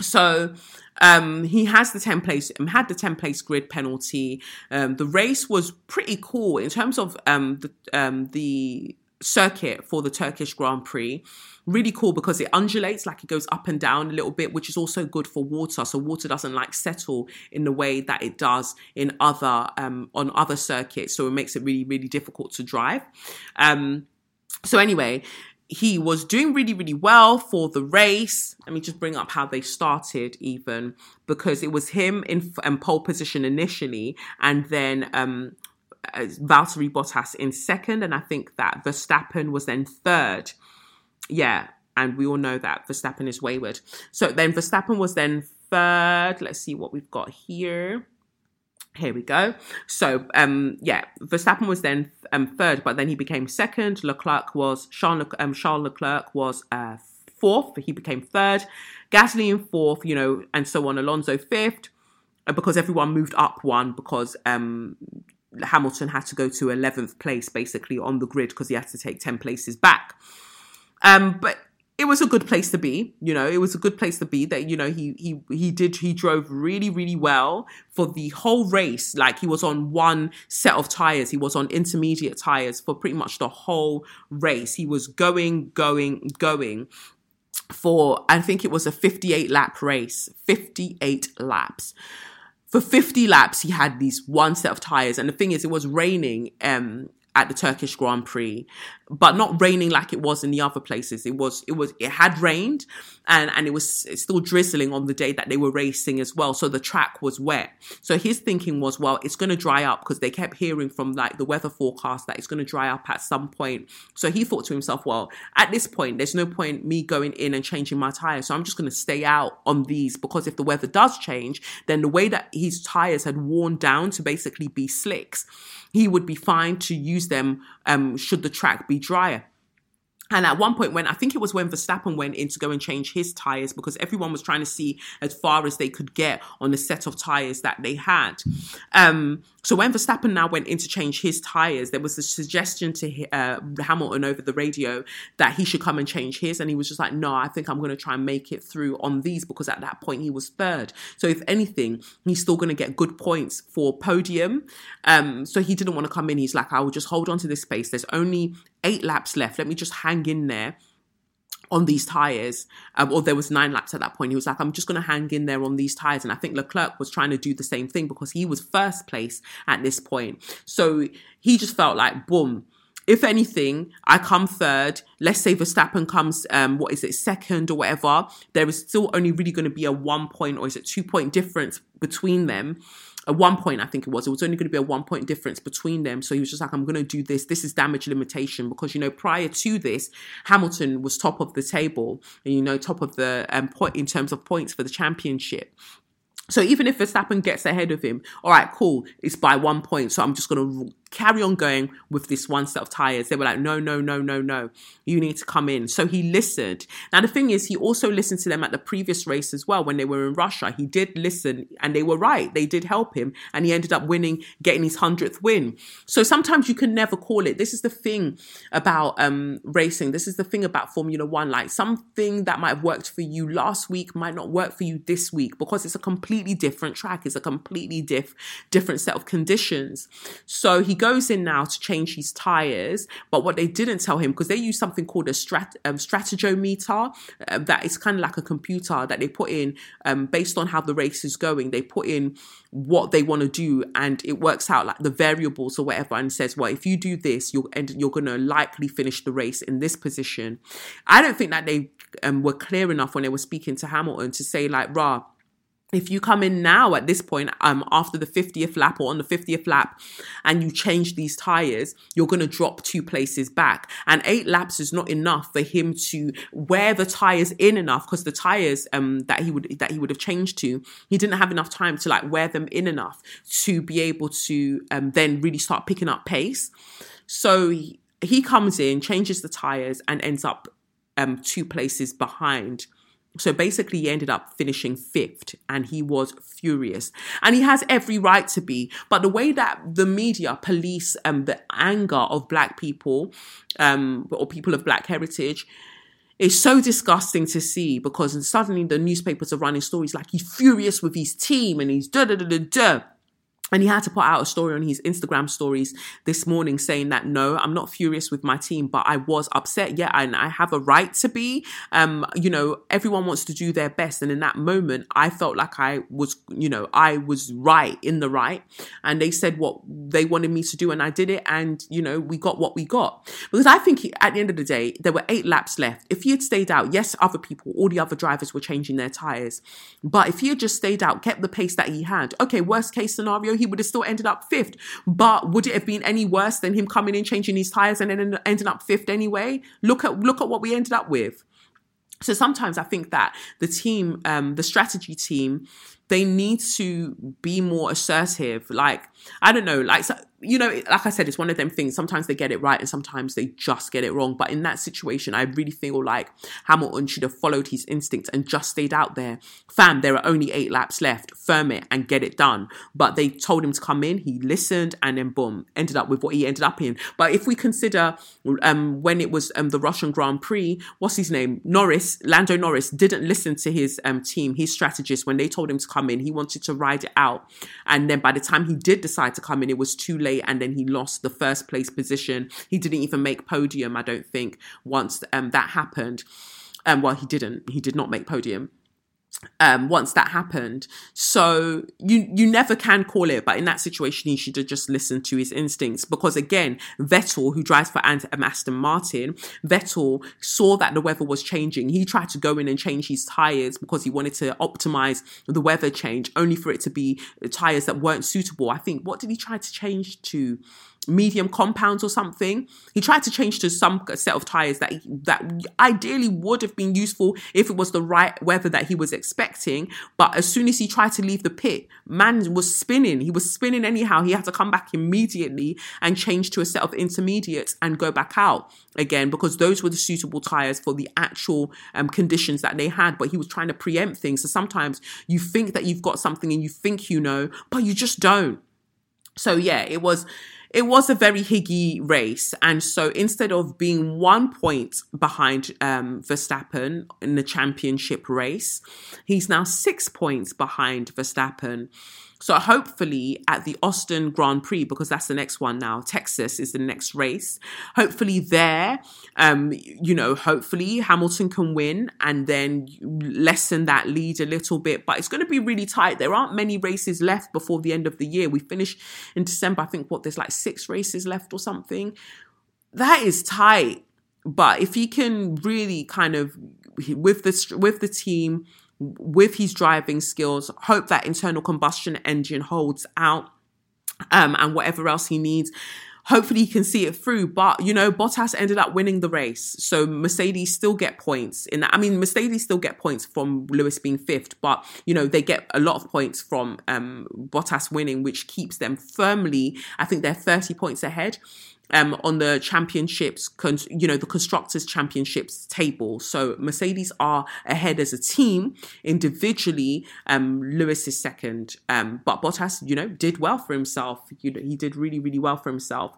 So um, he has the 10 place, um, had the 10 place grid penalty. Um, the race was pretty cool in terms of um, the, um, the circuit for the Turkish Grand Prix. Really cool because it undulates, like it goes up and down a little bit, which is also good for water. So water doesn't like settle in the way that it does in other um, on other circuits. So it makes it really really difficult to drive. Um, so anyway, he was doing really, really well for the race. Let me just bring up how they started, even because it was him in um, pole position initially, and then um, Valtteri Bottas in second, and I think that Verstappen was then third. Yeah, and we all know that Verstappen is wayward. So then Verstappen was then third. Let's see what we've got here. Here we go. So, um, yeah, Verstappen was then um, third, but then he became second. Leclerc was Charles, Le- um, Charles Leclerc was uh, fourth. He became third. Gasly in fourth, you know, and so on. Alonso fifth uh, because everyone moved up one because um, Hamilton had to go to 11th place basically on the grid because he had to take 10 places back. Um, but it was a good place to be, you know, it was a good place to be that, you know, he, he, he did, he drove really, really well for the whole race. Like he was on one set of tires. He was on intermediate tires for pretty much the whole race. He was going, going, going for, I think it was a 58 lap race, 58 laps for 50 laps, he had these one set of tires. And the thing is, it was raining um, at the Turkish Grand Prix. but not raining like it was in the other places. It was, it was, it had rained and, and it was still drizzling on the day that they were racing as well. So the track was wet. So his thinking was, well, it's going to dry up because they kept hearing from like the weather forecast that it's going to dry up at some point. So he thought to himself, well, at this point, there's no point me going in and changing my tires. So I'm just going to stay out on these because if the weather does change, then the way that his tires had worn down to basically be slicks, he would be fine to use them um, should the track be drier. And at one point, when I think it was when Verstappen went in to go and change his tires because everyone was trying to see as far as they could get on the set of tires that they had. Um, so when Verstappen now went in to change his tires, there was a suggestion to uh, Hamilton over the radio that he should come and change his, and he was just like, "No, I think I'm going to try and make it through on these because at that point he was third. So if anything, he's still going to get good points for podium. Um, so he didn't want to come in. He's like, I will just hold on to this space. There's only eight laps left. Let me just hang in there on these tires, um, or there was nine laps at that point. He was like, I'm just going to hang in there on these tires. And I think Leclerc was trying to do the same thing because he was first place at this point. So he just felt like, boom. If anything, I come third. Let's say Verstappen comes, um, what is it, second or whatever. There is still only really going to be a one point or is it two point difference between them at one point, I think it was, it was only going to be a one point difference between them. So he was just like, I'm going to do this. This is damage limitation because, you know, prior to this, Hamilton was top of the table, and, you know, top of the um, point in terms of points for the championship. So even if Verstappen gets ahead of him, all right, cool, it's by one point. So I'm just going to carry on going with this one set of tires. They were like, no, no, no, no, no, you need to come in. So he listened. Now, the thing is, he also listened to them at the previous race as well when they were in Russia. He did listen and they were right. They did help him and he ended up winning, getting his 100th win. So sometimes you can never call it. This is the thing about um, racing. This is the thing about Formula One. Like something that might have worked for you last week might not work for you this week because it's a completely different track. It's a completely diff- different set of conditions. So he goes in now to change his tires, but what they didn't tell him because they use something called a strat um, stratageometer uh, that is kind of like a computer that they put in um, based on how the race is going. They put in what they want to do, and it works out like the variables or whatever, and says, well, if you do this, you're you're going to likely finish the race in this position. I don't think that they um, were clear enough when they were speaking to Hamilton to say like, rah if you come in now at this point um after the 50th lap or on the 50th lap and you change these tires you're going to drop two places back. And eight laps is not enough for him to wear the tires in enough because the tires um that he would that he would have changed to he didn't have enough time to like wear them in enough to be able to um then really start picking up pace. So he, he comes in changes the tires and ends up um two places behind so basically, he ended up finishing fifth and he was furious. And he has every right to be. But the way that the media police um, the anger of black people um, or people of black heritage is so disgusting to see because suddenly the newspapers are running stories like he's furious with his team and he's da da da da da and he had to put out a story on his Instagram stories this morning saying that no, I'm not furious with my team, but I was upset. Yeah, and I have a right to be. Um, you know, everyone wants to do their best. And in that moment, I felt like I was, you know, I was right in the right. And they said what they wanted me to do, and I did it. And, you know, we got what we got. Because I think at the end of the day, there were eight laps left. If he had stayed out, yes, other people, all the other drivers were changing their tires. But if he had just stayed out, kept the pace that he had, okay, worst case scenario, he would have still ended up fifth. But would it have been any worse than him coming in, changing his tires, and then ending up fifth anyway? Look at look at what we ended up with. So sometimes I think that the team, um, the strategy team, they need to be more assertive. Like I don't know, like so, you know, like I said, it's one of them things. Sometimes they get it right and sometimes they just get it wrong. But in that situation, I really feel like Hamilton should have followed his instincts and just stayed out there. Fam, there are only eight laps left. Firm it and get it done. But they told him to come in. He listened and then boom, ended up with what he ended up in. But if we consider um, when it was um, the Russian Grand Prix, what's his name? Norris, Lando Norris didn't listen to his um, team, his strategist. When they told him to come in, he wanted to ride it out. And then by the time he did decide to come in, it was too late and then he lost the first place position. He didn't even make podium, I don't think, once um, that happened. Um, well, he didn't. He did not make podium. Um, once that happened. So you you never can call it, but in that situation, he should have just listened to his instincts because again, Vettel, who drives for um, Aston Martin, Vettel saw that the weather was changing. He tried to go in and change his tires because he wanted to optimize the weather change, only for it to be tires that weren't suitable. I think what did he try to change to? Medium compounds or something. He tried to change to some set of tires that that ideally would have been useful if it was the right weather that he was expecting. But as soon as he tried to leave the pit, man was spinning. He was spinning anyhow. He had to come back immediately and change to a set of intermediates and go back out again because those were the suitable tires for the actual um, conditions that they had. But he was trying to preempt things. So sometimes you think that you've got something and you think you know, but you just don't. So yeah, it was it was a very higgy race. And so instead of being one point behind um, Verstappen in the championship race, he's now six points behind Verstappen. So hopefully at the Austin Grand Prix, because that's the next one now, Texas is the next race. Hopefully there, um, you know, hopefully Hamilton can win and then lessen that lead a little bit. But it's going to be really tight. There aren't many races left before the end of the year. We finish in December. I think what there's like six races left or something. That is tight. But if he can really kind of with the with the team with his driving skills, hope that internal combustion engine holds out um, and whatever else he needs. Hopefully he can see it through. But, you know, Bottas ended up winning the race. So Mercedes still get points in that. I mean, Mercedes still get points from Lewis being fifth, but, you know, they get a lot of points from um, Bottas winning, which keeps them firmly, I think they're 30 points ahead um, on the championships, you know, the constructors championships table. So Mercedes are ahead as a team. Individually, um, Lewis is second, um, but Bottas, you know, did well for himself. You know, he did really, really well for himself.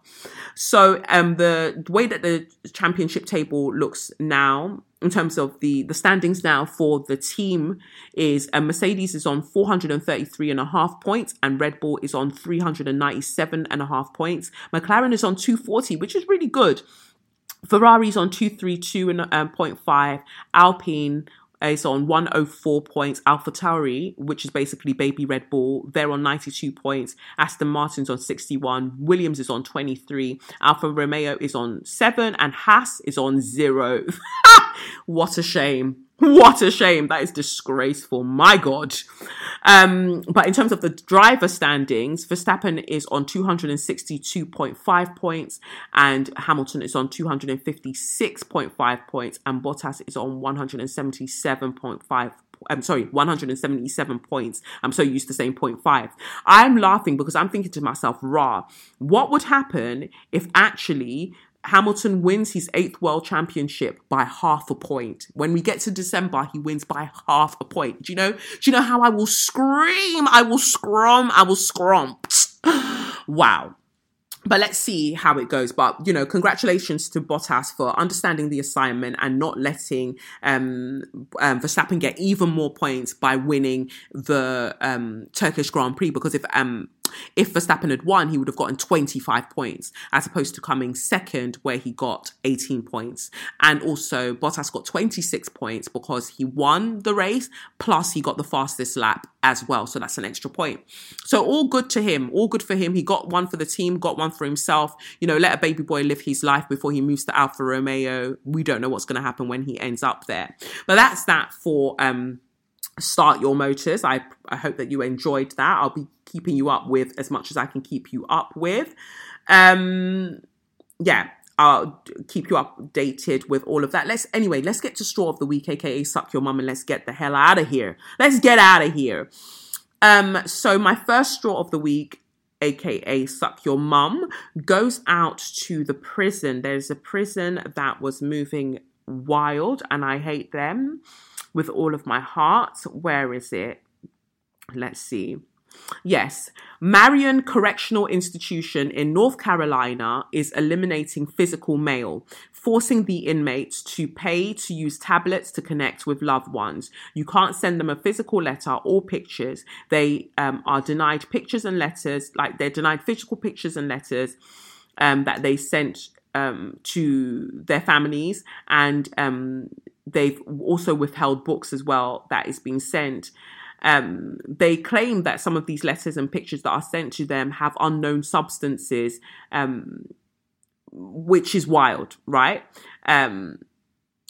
So um, the way that the championship table looks now in terms of the the standings now for the team is uh, Mercedes is on 433 and a half points and Red Bull is on 397 and a half points. McLaren is on 240, which is really good. Ferrari's on 232 and um, 0.5. Alpine is on 104 points. Alpha Tauri, which is basically baby Red Bull, they're on 92 points. Aston Martin's on 61. Williams is on 23. Alfa Romeo is on 7. And Haas is on 0. what a shame. What a shame. That is disgraceful. My God. Um, but in terms of the driver standings, Verstappen is on 262.5 points and Hamilton is on 256.5 points and Bottas is on 177.5 I'm sorry, 177 points. I'm so used to saying 0.5. I'm laughing because I'm thinking to myself, rah, what would happen if actually Hamilton wins his eighth world championship by half a point. When we get to December, he wins by half a point. Do you know? Do you know how I will scream? I will scrum. I will scrum. wow. But let's see how it goes. But you know, congratulations to Bottas for understanding the assignment and not letting um, um, Verstappen get even more points by winning the um, Turkish Grand Prix. Because if um, if Verstappen had won, he would have gotten 25 points, as opposed to coming second, where he got 18 points. And also, Bottas got 26 points because he won the race, plus he got the fastest lap as well. So that's an extra point. So all good to him, all good for him. He got one for the team, got one for himself. You know, let a baby boy live his life before he moves to Alfa Romeo. We don't know what's going to happen when he ends up there. But that's that for um start your motors. I, I hope that you enjoyed that. I'll be keeping you up with as much as I can keep you up with. Um, yeah, I'll keep you updated with all of that. Let's anyway, let's get to straw of the week, aka suck your mum, and let's get the hell out of here. Let's get out of here. Um, so my first straw of the week, aka suck your mum, goes out to the prison. There's a prison that was moving wild, and I hate them with all of my heart. Where is it? Let's see. Yes, Marion Correctional Institution in North Carolina is eliminating physical mail, forcing the inmates to pay to use tablets to connect with loved ones. You can't send them a physical letter or pictures. They um, are denied pictures and letters, like they're denied physical pictures and letters um, that they sent um, to their families, and um, they've also withheld books as well that is being sent. Um, they claim that some of these letters and pictures that are sent to them have unknown substances, um, which is wild, right? Um,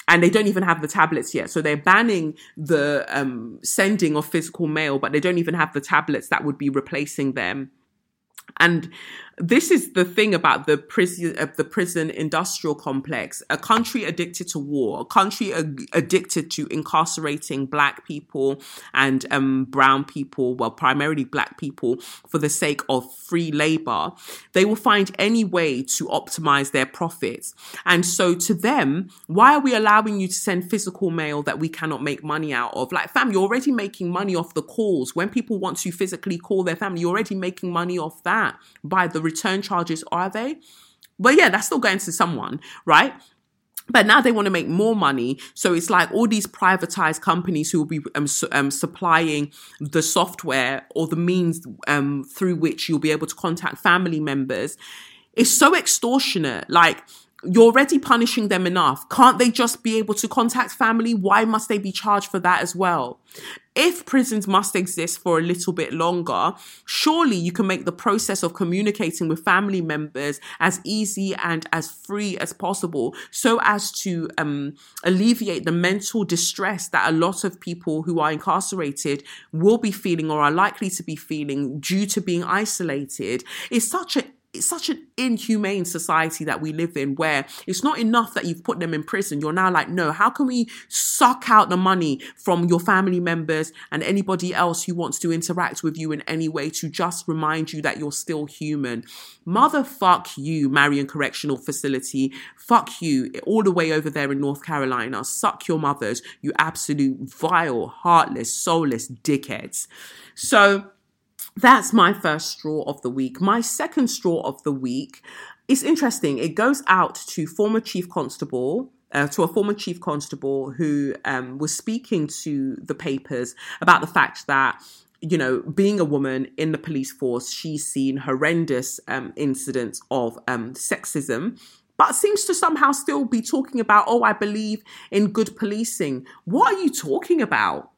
and they don't even have the tablets yet. So they're banning the um, sending of physical mail, but they don't even have the tablets that would be replacing them. And this is the thing about the prison uh, the prison industrial complex. A country addicted to war a country ag- addicted to incarcerating black people and um, brown people well primarily black people for the sake of free labor. They will find any way to optimize their profits. And so to them why are we allowing you to send physical mail that we cannot make money out of? Like fam you're already making money off the calls. When people want to physically call their family you're already making money off that by the return charges are they? But yeah, that's still going to someone, right? But now they want to make more money. So it's like all these privatized companies who will be um, su- um, supplying the software or the means um, through which you'll be able to contact family members. It's so extortionate. Like, you're already punishing them enough. Can't they just be able to contact family? Why must they be charged for that as well? If prisons must exist for a little bit longer, surely you can make the process of communicating with family members as easy and as free as possible so as to um, alleviate the mental distress that a lot of people who are incarcerated will be feeling or are likely to be feeling due to being isolated. It's such a it's such an inhumane society that we live in where it's not enough that you've put them in prison. You're now like, no, how can we suck out the money from your family members and anybody else who wants to interact with you in any way to just remind you that you're still human? Motherfuck you, Marion Correctional Facility. Fuck you, all the way over there in North Carolina. Suck your mothers, you absolute vile, heartless, soulless dickheads. So, that's my first straw of the week. My second straw of the week is interesting. It goes out to former chief constable. Uh, to a former chief constable who um, was speaking to the papers about the fact that you know, being a woman in the police force, she's seen horrendous um, incidents of um, sexism, but seems to somehow still be talking about, oh, I believe in good policing. What are you talking about?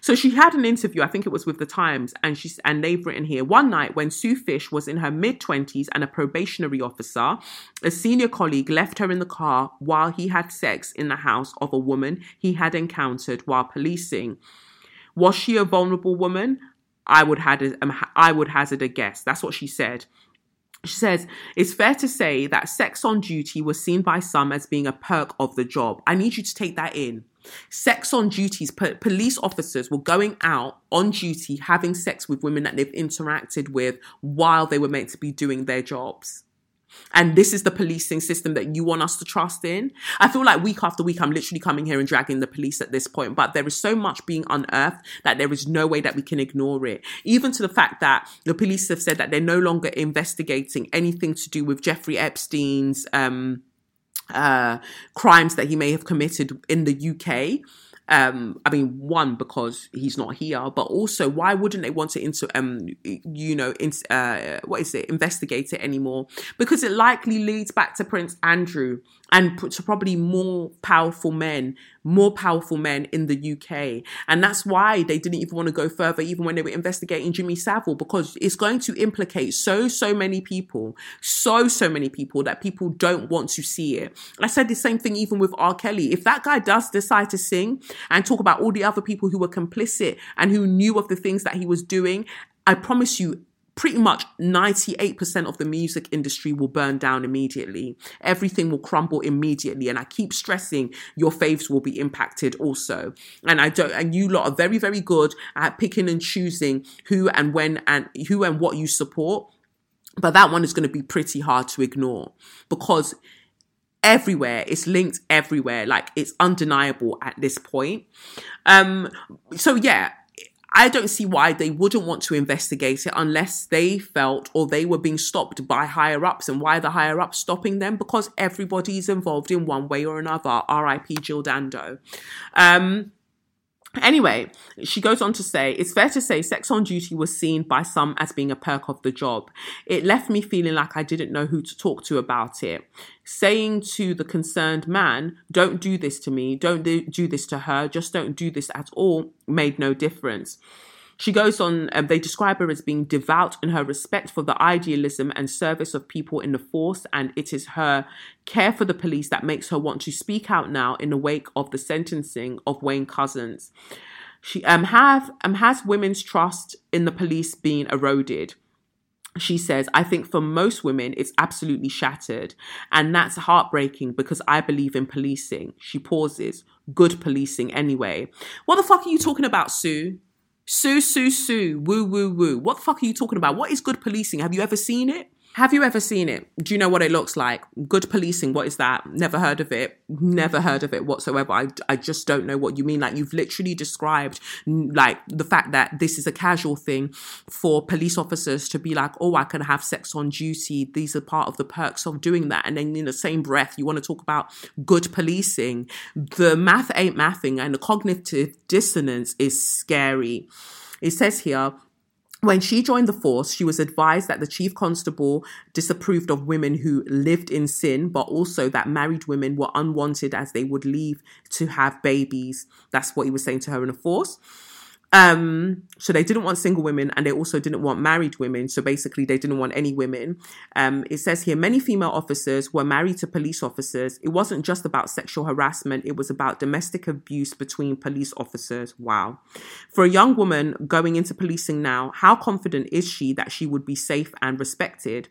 So she had an interview, I think it was with the Times, and she's and they've written here one night when Sue Fish was in her mid twenties and a probationary officer, a senior colleague left her in the car while he had sex in the house of a woman he had encountered while policing. Was she a vulnerable woman? I would had um, I would hazard a guess. That's what she said. She says, it's fair to say that sex on duty was seen by some as being a perk of the job. I need you to take that in. Sex on duties, po- police officers were going out on duty having sex with women that they've interacted with while they were meant to be doing their jobs. And this is the policing system that you want us to trust in. I feel like week after week, I'm literally coming here and dragging the police at this point, but there is so much being unearthed that there is no way that we can ignore it. Even to the fact that the police have said that they're no longer investigating anything to do with Jeffrey Epstein's, um, uh, crimes that he may have committed in the UK. Um, I mean, one because he's not here, but also why wouldn't they want to into um, you know, in, uh, what is it, investigate it anymore? Because it likely leads back to Prince Andrew and to probably more powerful men, more powerful men in the UK. And that's why they didn't even want to go further, even when they were investigating Jimmy Savile, because it's going to implicate so, so many people, so, so many people that people don't want to see it. I said the same thing even with R. Kelly. If that guy does decide to sing and talk about all the other people who were complicit and who knew of the things that he was doing, I promise you, pretty much 98% of the music industry will burn down immediately. Everything will crumble immediately. And I keep stressing your faves will be impacted also. And I don't, and you lot are very, very good at picking and choosing who and when and who and what you support. But that one is going to be pretty hard to ignore because everywhere it's linked everywhere like it's undeniable at this point um so yeah I don't see why they wouldn't want to investigate it unless they felt or they were being stopped by higher ups. And why the higher ups stopping them? Because everybody's involved in one way or another. R.I.P. Jill Dando. Um, Anyway, she goes on to say, it's fair to say sex on duty was seen by some as being a perk of the job. It left me feeling like I didn't know who to talk to about it. Saying to the concerned man, don't do this to me, don't do this to her, just don't do this at all, made no difference. She goes on, um, they describe her as being devout in her respect for the idealism and service of people in the force, and it is her care for the police that makes her want to speak out now in the wake of the sentencing of Wayne Couzens. She um, have um, has women's trust in the police being eroded she says, I think for most women, it's absolutely shattered. And that's heartbreaking because I believe in policing. She pauses. Good policing, anyway. What the fuck are you talking about, Sue? Sue, Sue, Sue, woo, woo, woo. What the fuck are you talking about? What is good policing? Have you ever seen it? Have you ever seen it? Do you know what it looks like? Good policing, what is that? Never heard of it. Never heard of it whatsoever. I, I just don't know what you mean. Like, you've literally described, like, the fact that this is a casual thing for police officers to be like, oh, I can have sex on duty. These are part of the perks of doing that. And then in the same breath, you want to talk about good policing. The math ain't mathing, and the cognitive dissonance is scary. It says here, when she joined the force, she was advised that the chief constable disapproved of women who lived in sin, but also that married women were unwanted as they would leave to have babies. That's what he was saying to her in the force. Um, so they didn't want single women and they also didn't want married women. So basically, they didn't want any women. Um, it says here many female officers were married to police officers. It wasn't just about sexual harassment, it was about domestic abuse between police officers. Wow. For a young woman going into policing now, how confident is she that she would be safe and respected?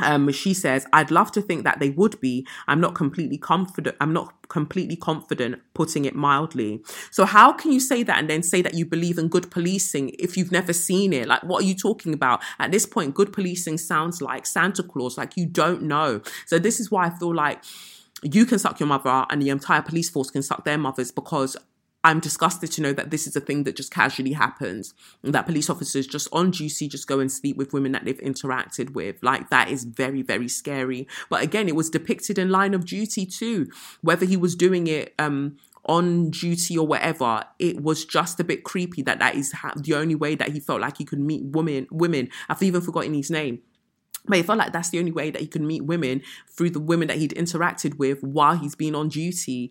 Um, she says, I'd love to think that they would be. I'm not completely confident. I'm not completely confident, putting it mildly. So, how can you say that and then say that you believe in good policing if you've never seen it? Like, what are you talking about? At this point, good policing sounds like Santa Claus, like you don't know. So, this is why I feel like you can suck your mother out and the entire police force can suck their mothers because I'm disgusted to know that this is a thing that just casually happens that police officers just on duty just go and sleep with women that they've interacted with. Like that is very, very scary. But again, it was depicted in line of duty too. Whether he was doing it um, on duty or whatever, it was just a bit creepy that that is ha- the only way that he felt like he could meet women. Women, I've even forgotten his name. But he felt like that's the only way that he could meet women through the women that he'd interacted with while he's been on duty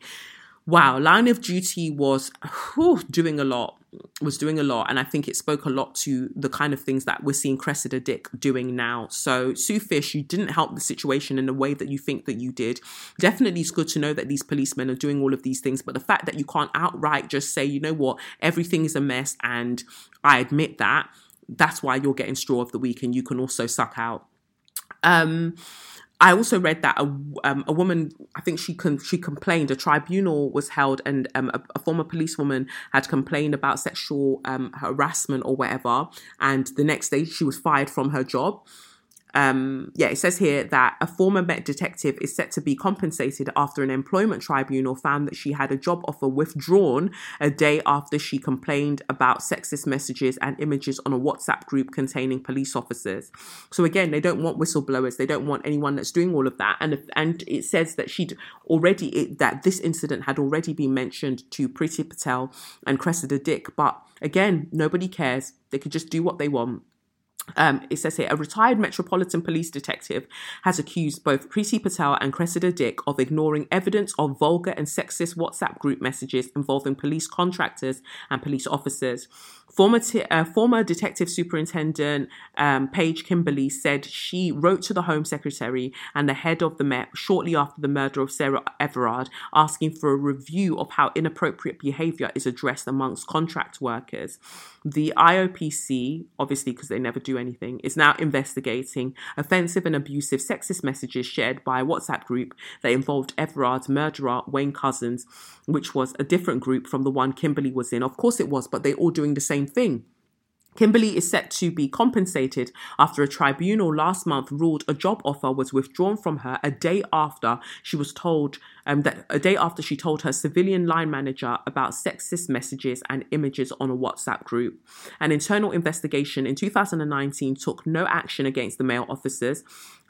wow, Line of Duty was whew, doing a lot, was doing a lot. And I think it spoke a lot to the kind of things that we're seeing Cressida Dick doing now. So, Sue Fish, you didn't help the situation in the way that you think that you did. Definitely, it's good to know that these policemen are doing all of these things. But the fact that you can't outright just say, you know what, everything is a mess and I admit that, that's why you're getting straw of the week and you can also suck out. Um, I also read that a, um, a woman, I think she con- she complained. A tribunal was held, and um, a, a, former policewoman had complained about sexual um, harassment or whatever. And the next day, she was fired from her job um, yeah, it says here that a former Met detective is set to be compensated after an employment tribunal found that she had a job offer withdrawn a day after she complained about sexist messages and images on a WhatsApp group containing police officers. So again, they don't want whistleblowers. They don't want anyone that's doing all of that. And and it says that she'd already it, that this incident had already been mentioned to Priti Patel and Cressida Dick, but again, nobody cares. They could just do what they want. Um, it says here a retired Metropolitan Police detective has accused both Priti Patel and Cressida Dick of ignoring evidence of vulgar and sexist WhatsApp group messages involving police contractors and police officers. Former, t- uh, former Detective Superintendent um, Paige Kimberly said she wrote to the Home Secretary and the head of the Met shortly after the murder of Sarah Everard, asking for a review of how inappropriate behaviour is addressed amongst contract workers. The IOPC, obviously because they never do anything, is now investigating offensive and abusive sexist messages shared by a WhatsApp group that involved Everard's murderer, Wayne Couzens, which was a different group from the one Kimberly was in. Of course it was, but they're all doing the same same thing. Kimberly is set to be compensated after a tribunal last month ruled a job offer was withdrawn from her a day after she was told um, that a day after she told her civilian line manager about sexist messages and images on a WhatsApp group. An internal investigation in 2019 took no action against the male officers,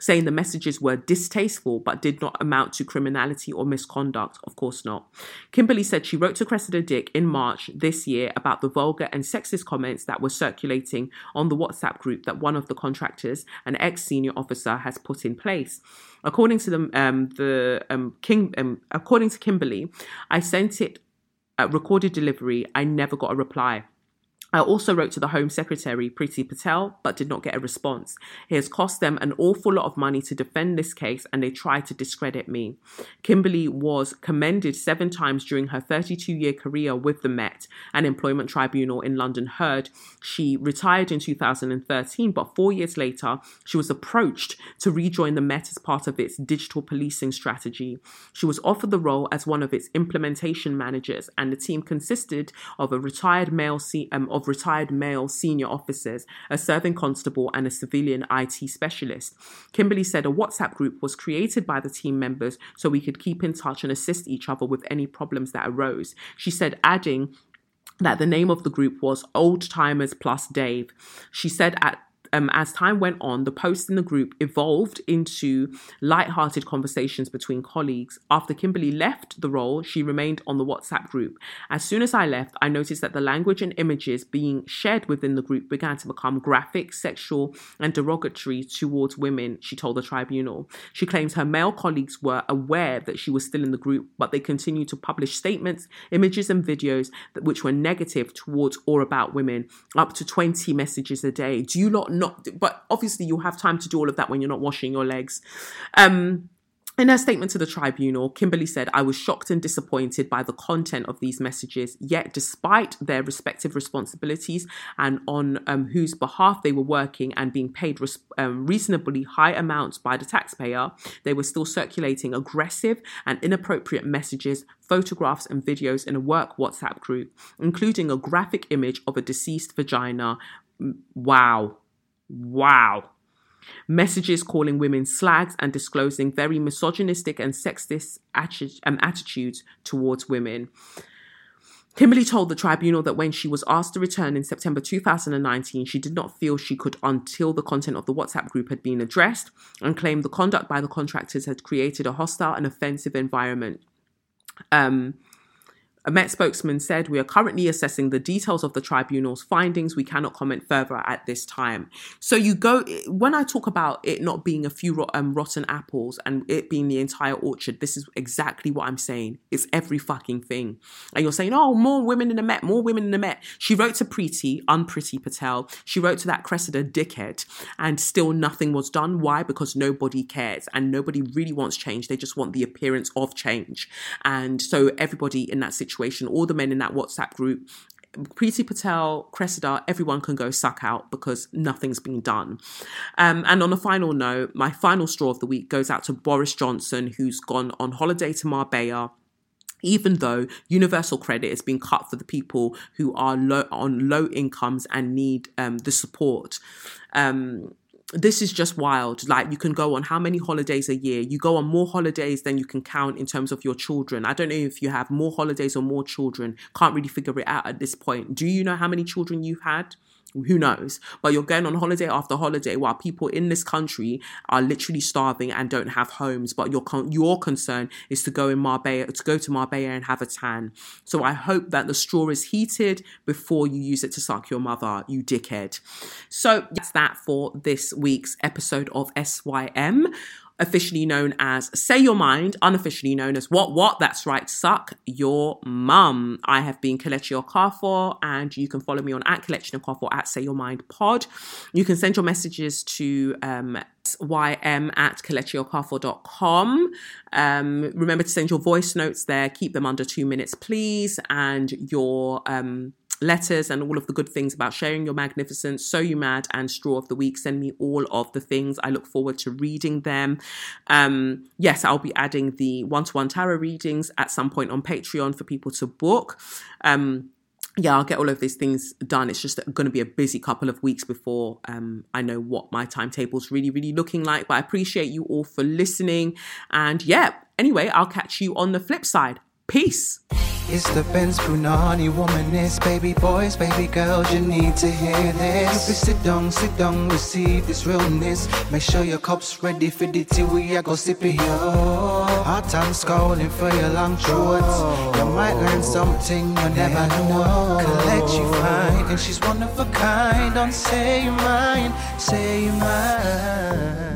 saying the messages were distasteful but did not amount to criminality or misconduct. Of course not. Kimberly said she wrote to Cressida Dick in March this year about the vulgar and sexist comments that were circulating on the WhatsApp group that one of the contractors, an ex senior officer, has put in place. According to the, um, the um, King, um, according to Kimberly, I sent it uh, recorded delivery. I never got a reply. I also wrote to the Home Secretary, Priti Patel, but did not get a response. It has cost them an awful lot of money to defend this case, and they tried to discredit me. Kimberly was commended seven times during her 32 year career with the Met, an employment tribunal in London heard. She retired in 2013, but four years later, she was approached to rejoin the Met as part of its digital policing strategy. She was offered the role as one of its implementation managers, and the team consisted of a retired male um, of retired male senior officers, a serving constable, and a civilian IT specialist. Kimberly said a WhatsApp group was created by the team members so we could keep in touch and assist each other with any problems that arose. She said, adding, that the name of the group was Old Timers Plus Dave. She said at um, as time went on, the posts in the group evolved into light-hearted conversations between colleagues. After Kimberly left the role, she remained on the WhatsApp group. As soon as I left, I noticed that the language and images being shared within the group began to become graphic, sexual, and derogatory towards women, she told the tribunal. She claims her male colleagues were aware that she was still in the group, but they continued to publish statements, images, and videos that, which were negative towards or about women, up to 20 messages a day. Do you not know? Not, but obviously you'll have time to do all of that when you're not washing your legs. Um, in her statement to the tribunal, Kimberly said, I was shocked and disappointed by the content of these messages, yet, despite their respective responsibilities and on um, whose behalf they were working and being paid res- um, reasonably high amounts by the taxpayer, they were still circulating aggressive and inappropriate messages, photographs, and videos in a work WhatsApp group, including a graphic image of a deceased vagina. Wow. Wow. Messages calling women slags and disclosing very misogynistic and sexist atti- um, attitudes towards women. Kimberly told the tribunal that when she was asked to return in September 2019, she did not feel she could until the content of the WhatsApp group had been addressed and claimed the conduct by the contractors had created a hostile and offensive environment. Um, a Met spokesman said, We are currently assessing the details of the tribunal's findings. We cannot comment further at this time. So, you go, when I talk about it not being a few um, rotten apples and it being the entire orchard, this is exactly what I'm saying. It's every fucking thing. And you're saying, Oh, more women in the Met, more women in the Met. She wrote to Priti, unpretty Patel. She wrote to that Cressida dickhead, and still nothing was done. Why? Because nobody cares and nobody really wants change. They just want the appearance of change. And so, everybody in that situation, situation, all the men in that WhatsApp group, Priti Patel, Cressida, everyone can go suck out because nothing's been done. Um, and on a final note, my final straw of the week goes out to Boris Johnson, who's gone on holiday to Marbella even though universal credit is being cut for the people who are low, on low incomes and need um, the support. Um, this is just wild. Like you can go on how many holidays a year? You go on more holidays than you can count in terms of your children. I don't know if you have more holidays or more children. Can't really figure it out at this point. Do you know how many children you've had? Who knows? But you're going on holiday after holiday while people in this country are literally starving and don't have homes. But your con- your concern is to go in Marbella to go to Marbella and have a tan. So I hope that the straw is heated before you use it to suck your mother, you dickhead. So that's that for this week's episode of SYM officially known as Say Your Mind, unofficially known as What What? That's right, Suck Your Mum. I have been Kelechi Okafor, and you can follow me on at Kelechi Okafor at Say Your Mind Pod. You can send your messages to um, ym at kelechiokafor.com. Um, remember to send your voice notes there. Keep them under two minutes, please. And your um, letters and all of the good things about sharing your magnificence, So You Mad, and Straw of the Week. Send me all of the things. I look forward to reading them. Um, yes, I'll be adding the one to one tarot readings at some point on Patreon for people to book. Um, yeah, I'll get all of these things done. It's just going to be a busy couple of weeks before um, I know what my timetable's really, really looking like. But I appreciate you all for listening. And yeah, Anyway, I'll catch you on the flip side. Peace. It's the Benz Brunani womanist, baby boys, baby girls, you need to hear this. You sit down, sit down, receive this realness. Make sure your cup's ready for the tea, we are go sip it, yo. Hot time scalding for your long throats. You might learn something you never know. Collect you find, and she's one of a kind. Don't say you mine, say you mine.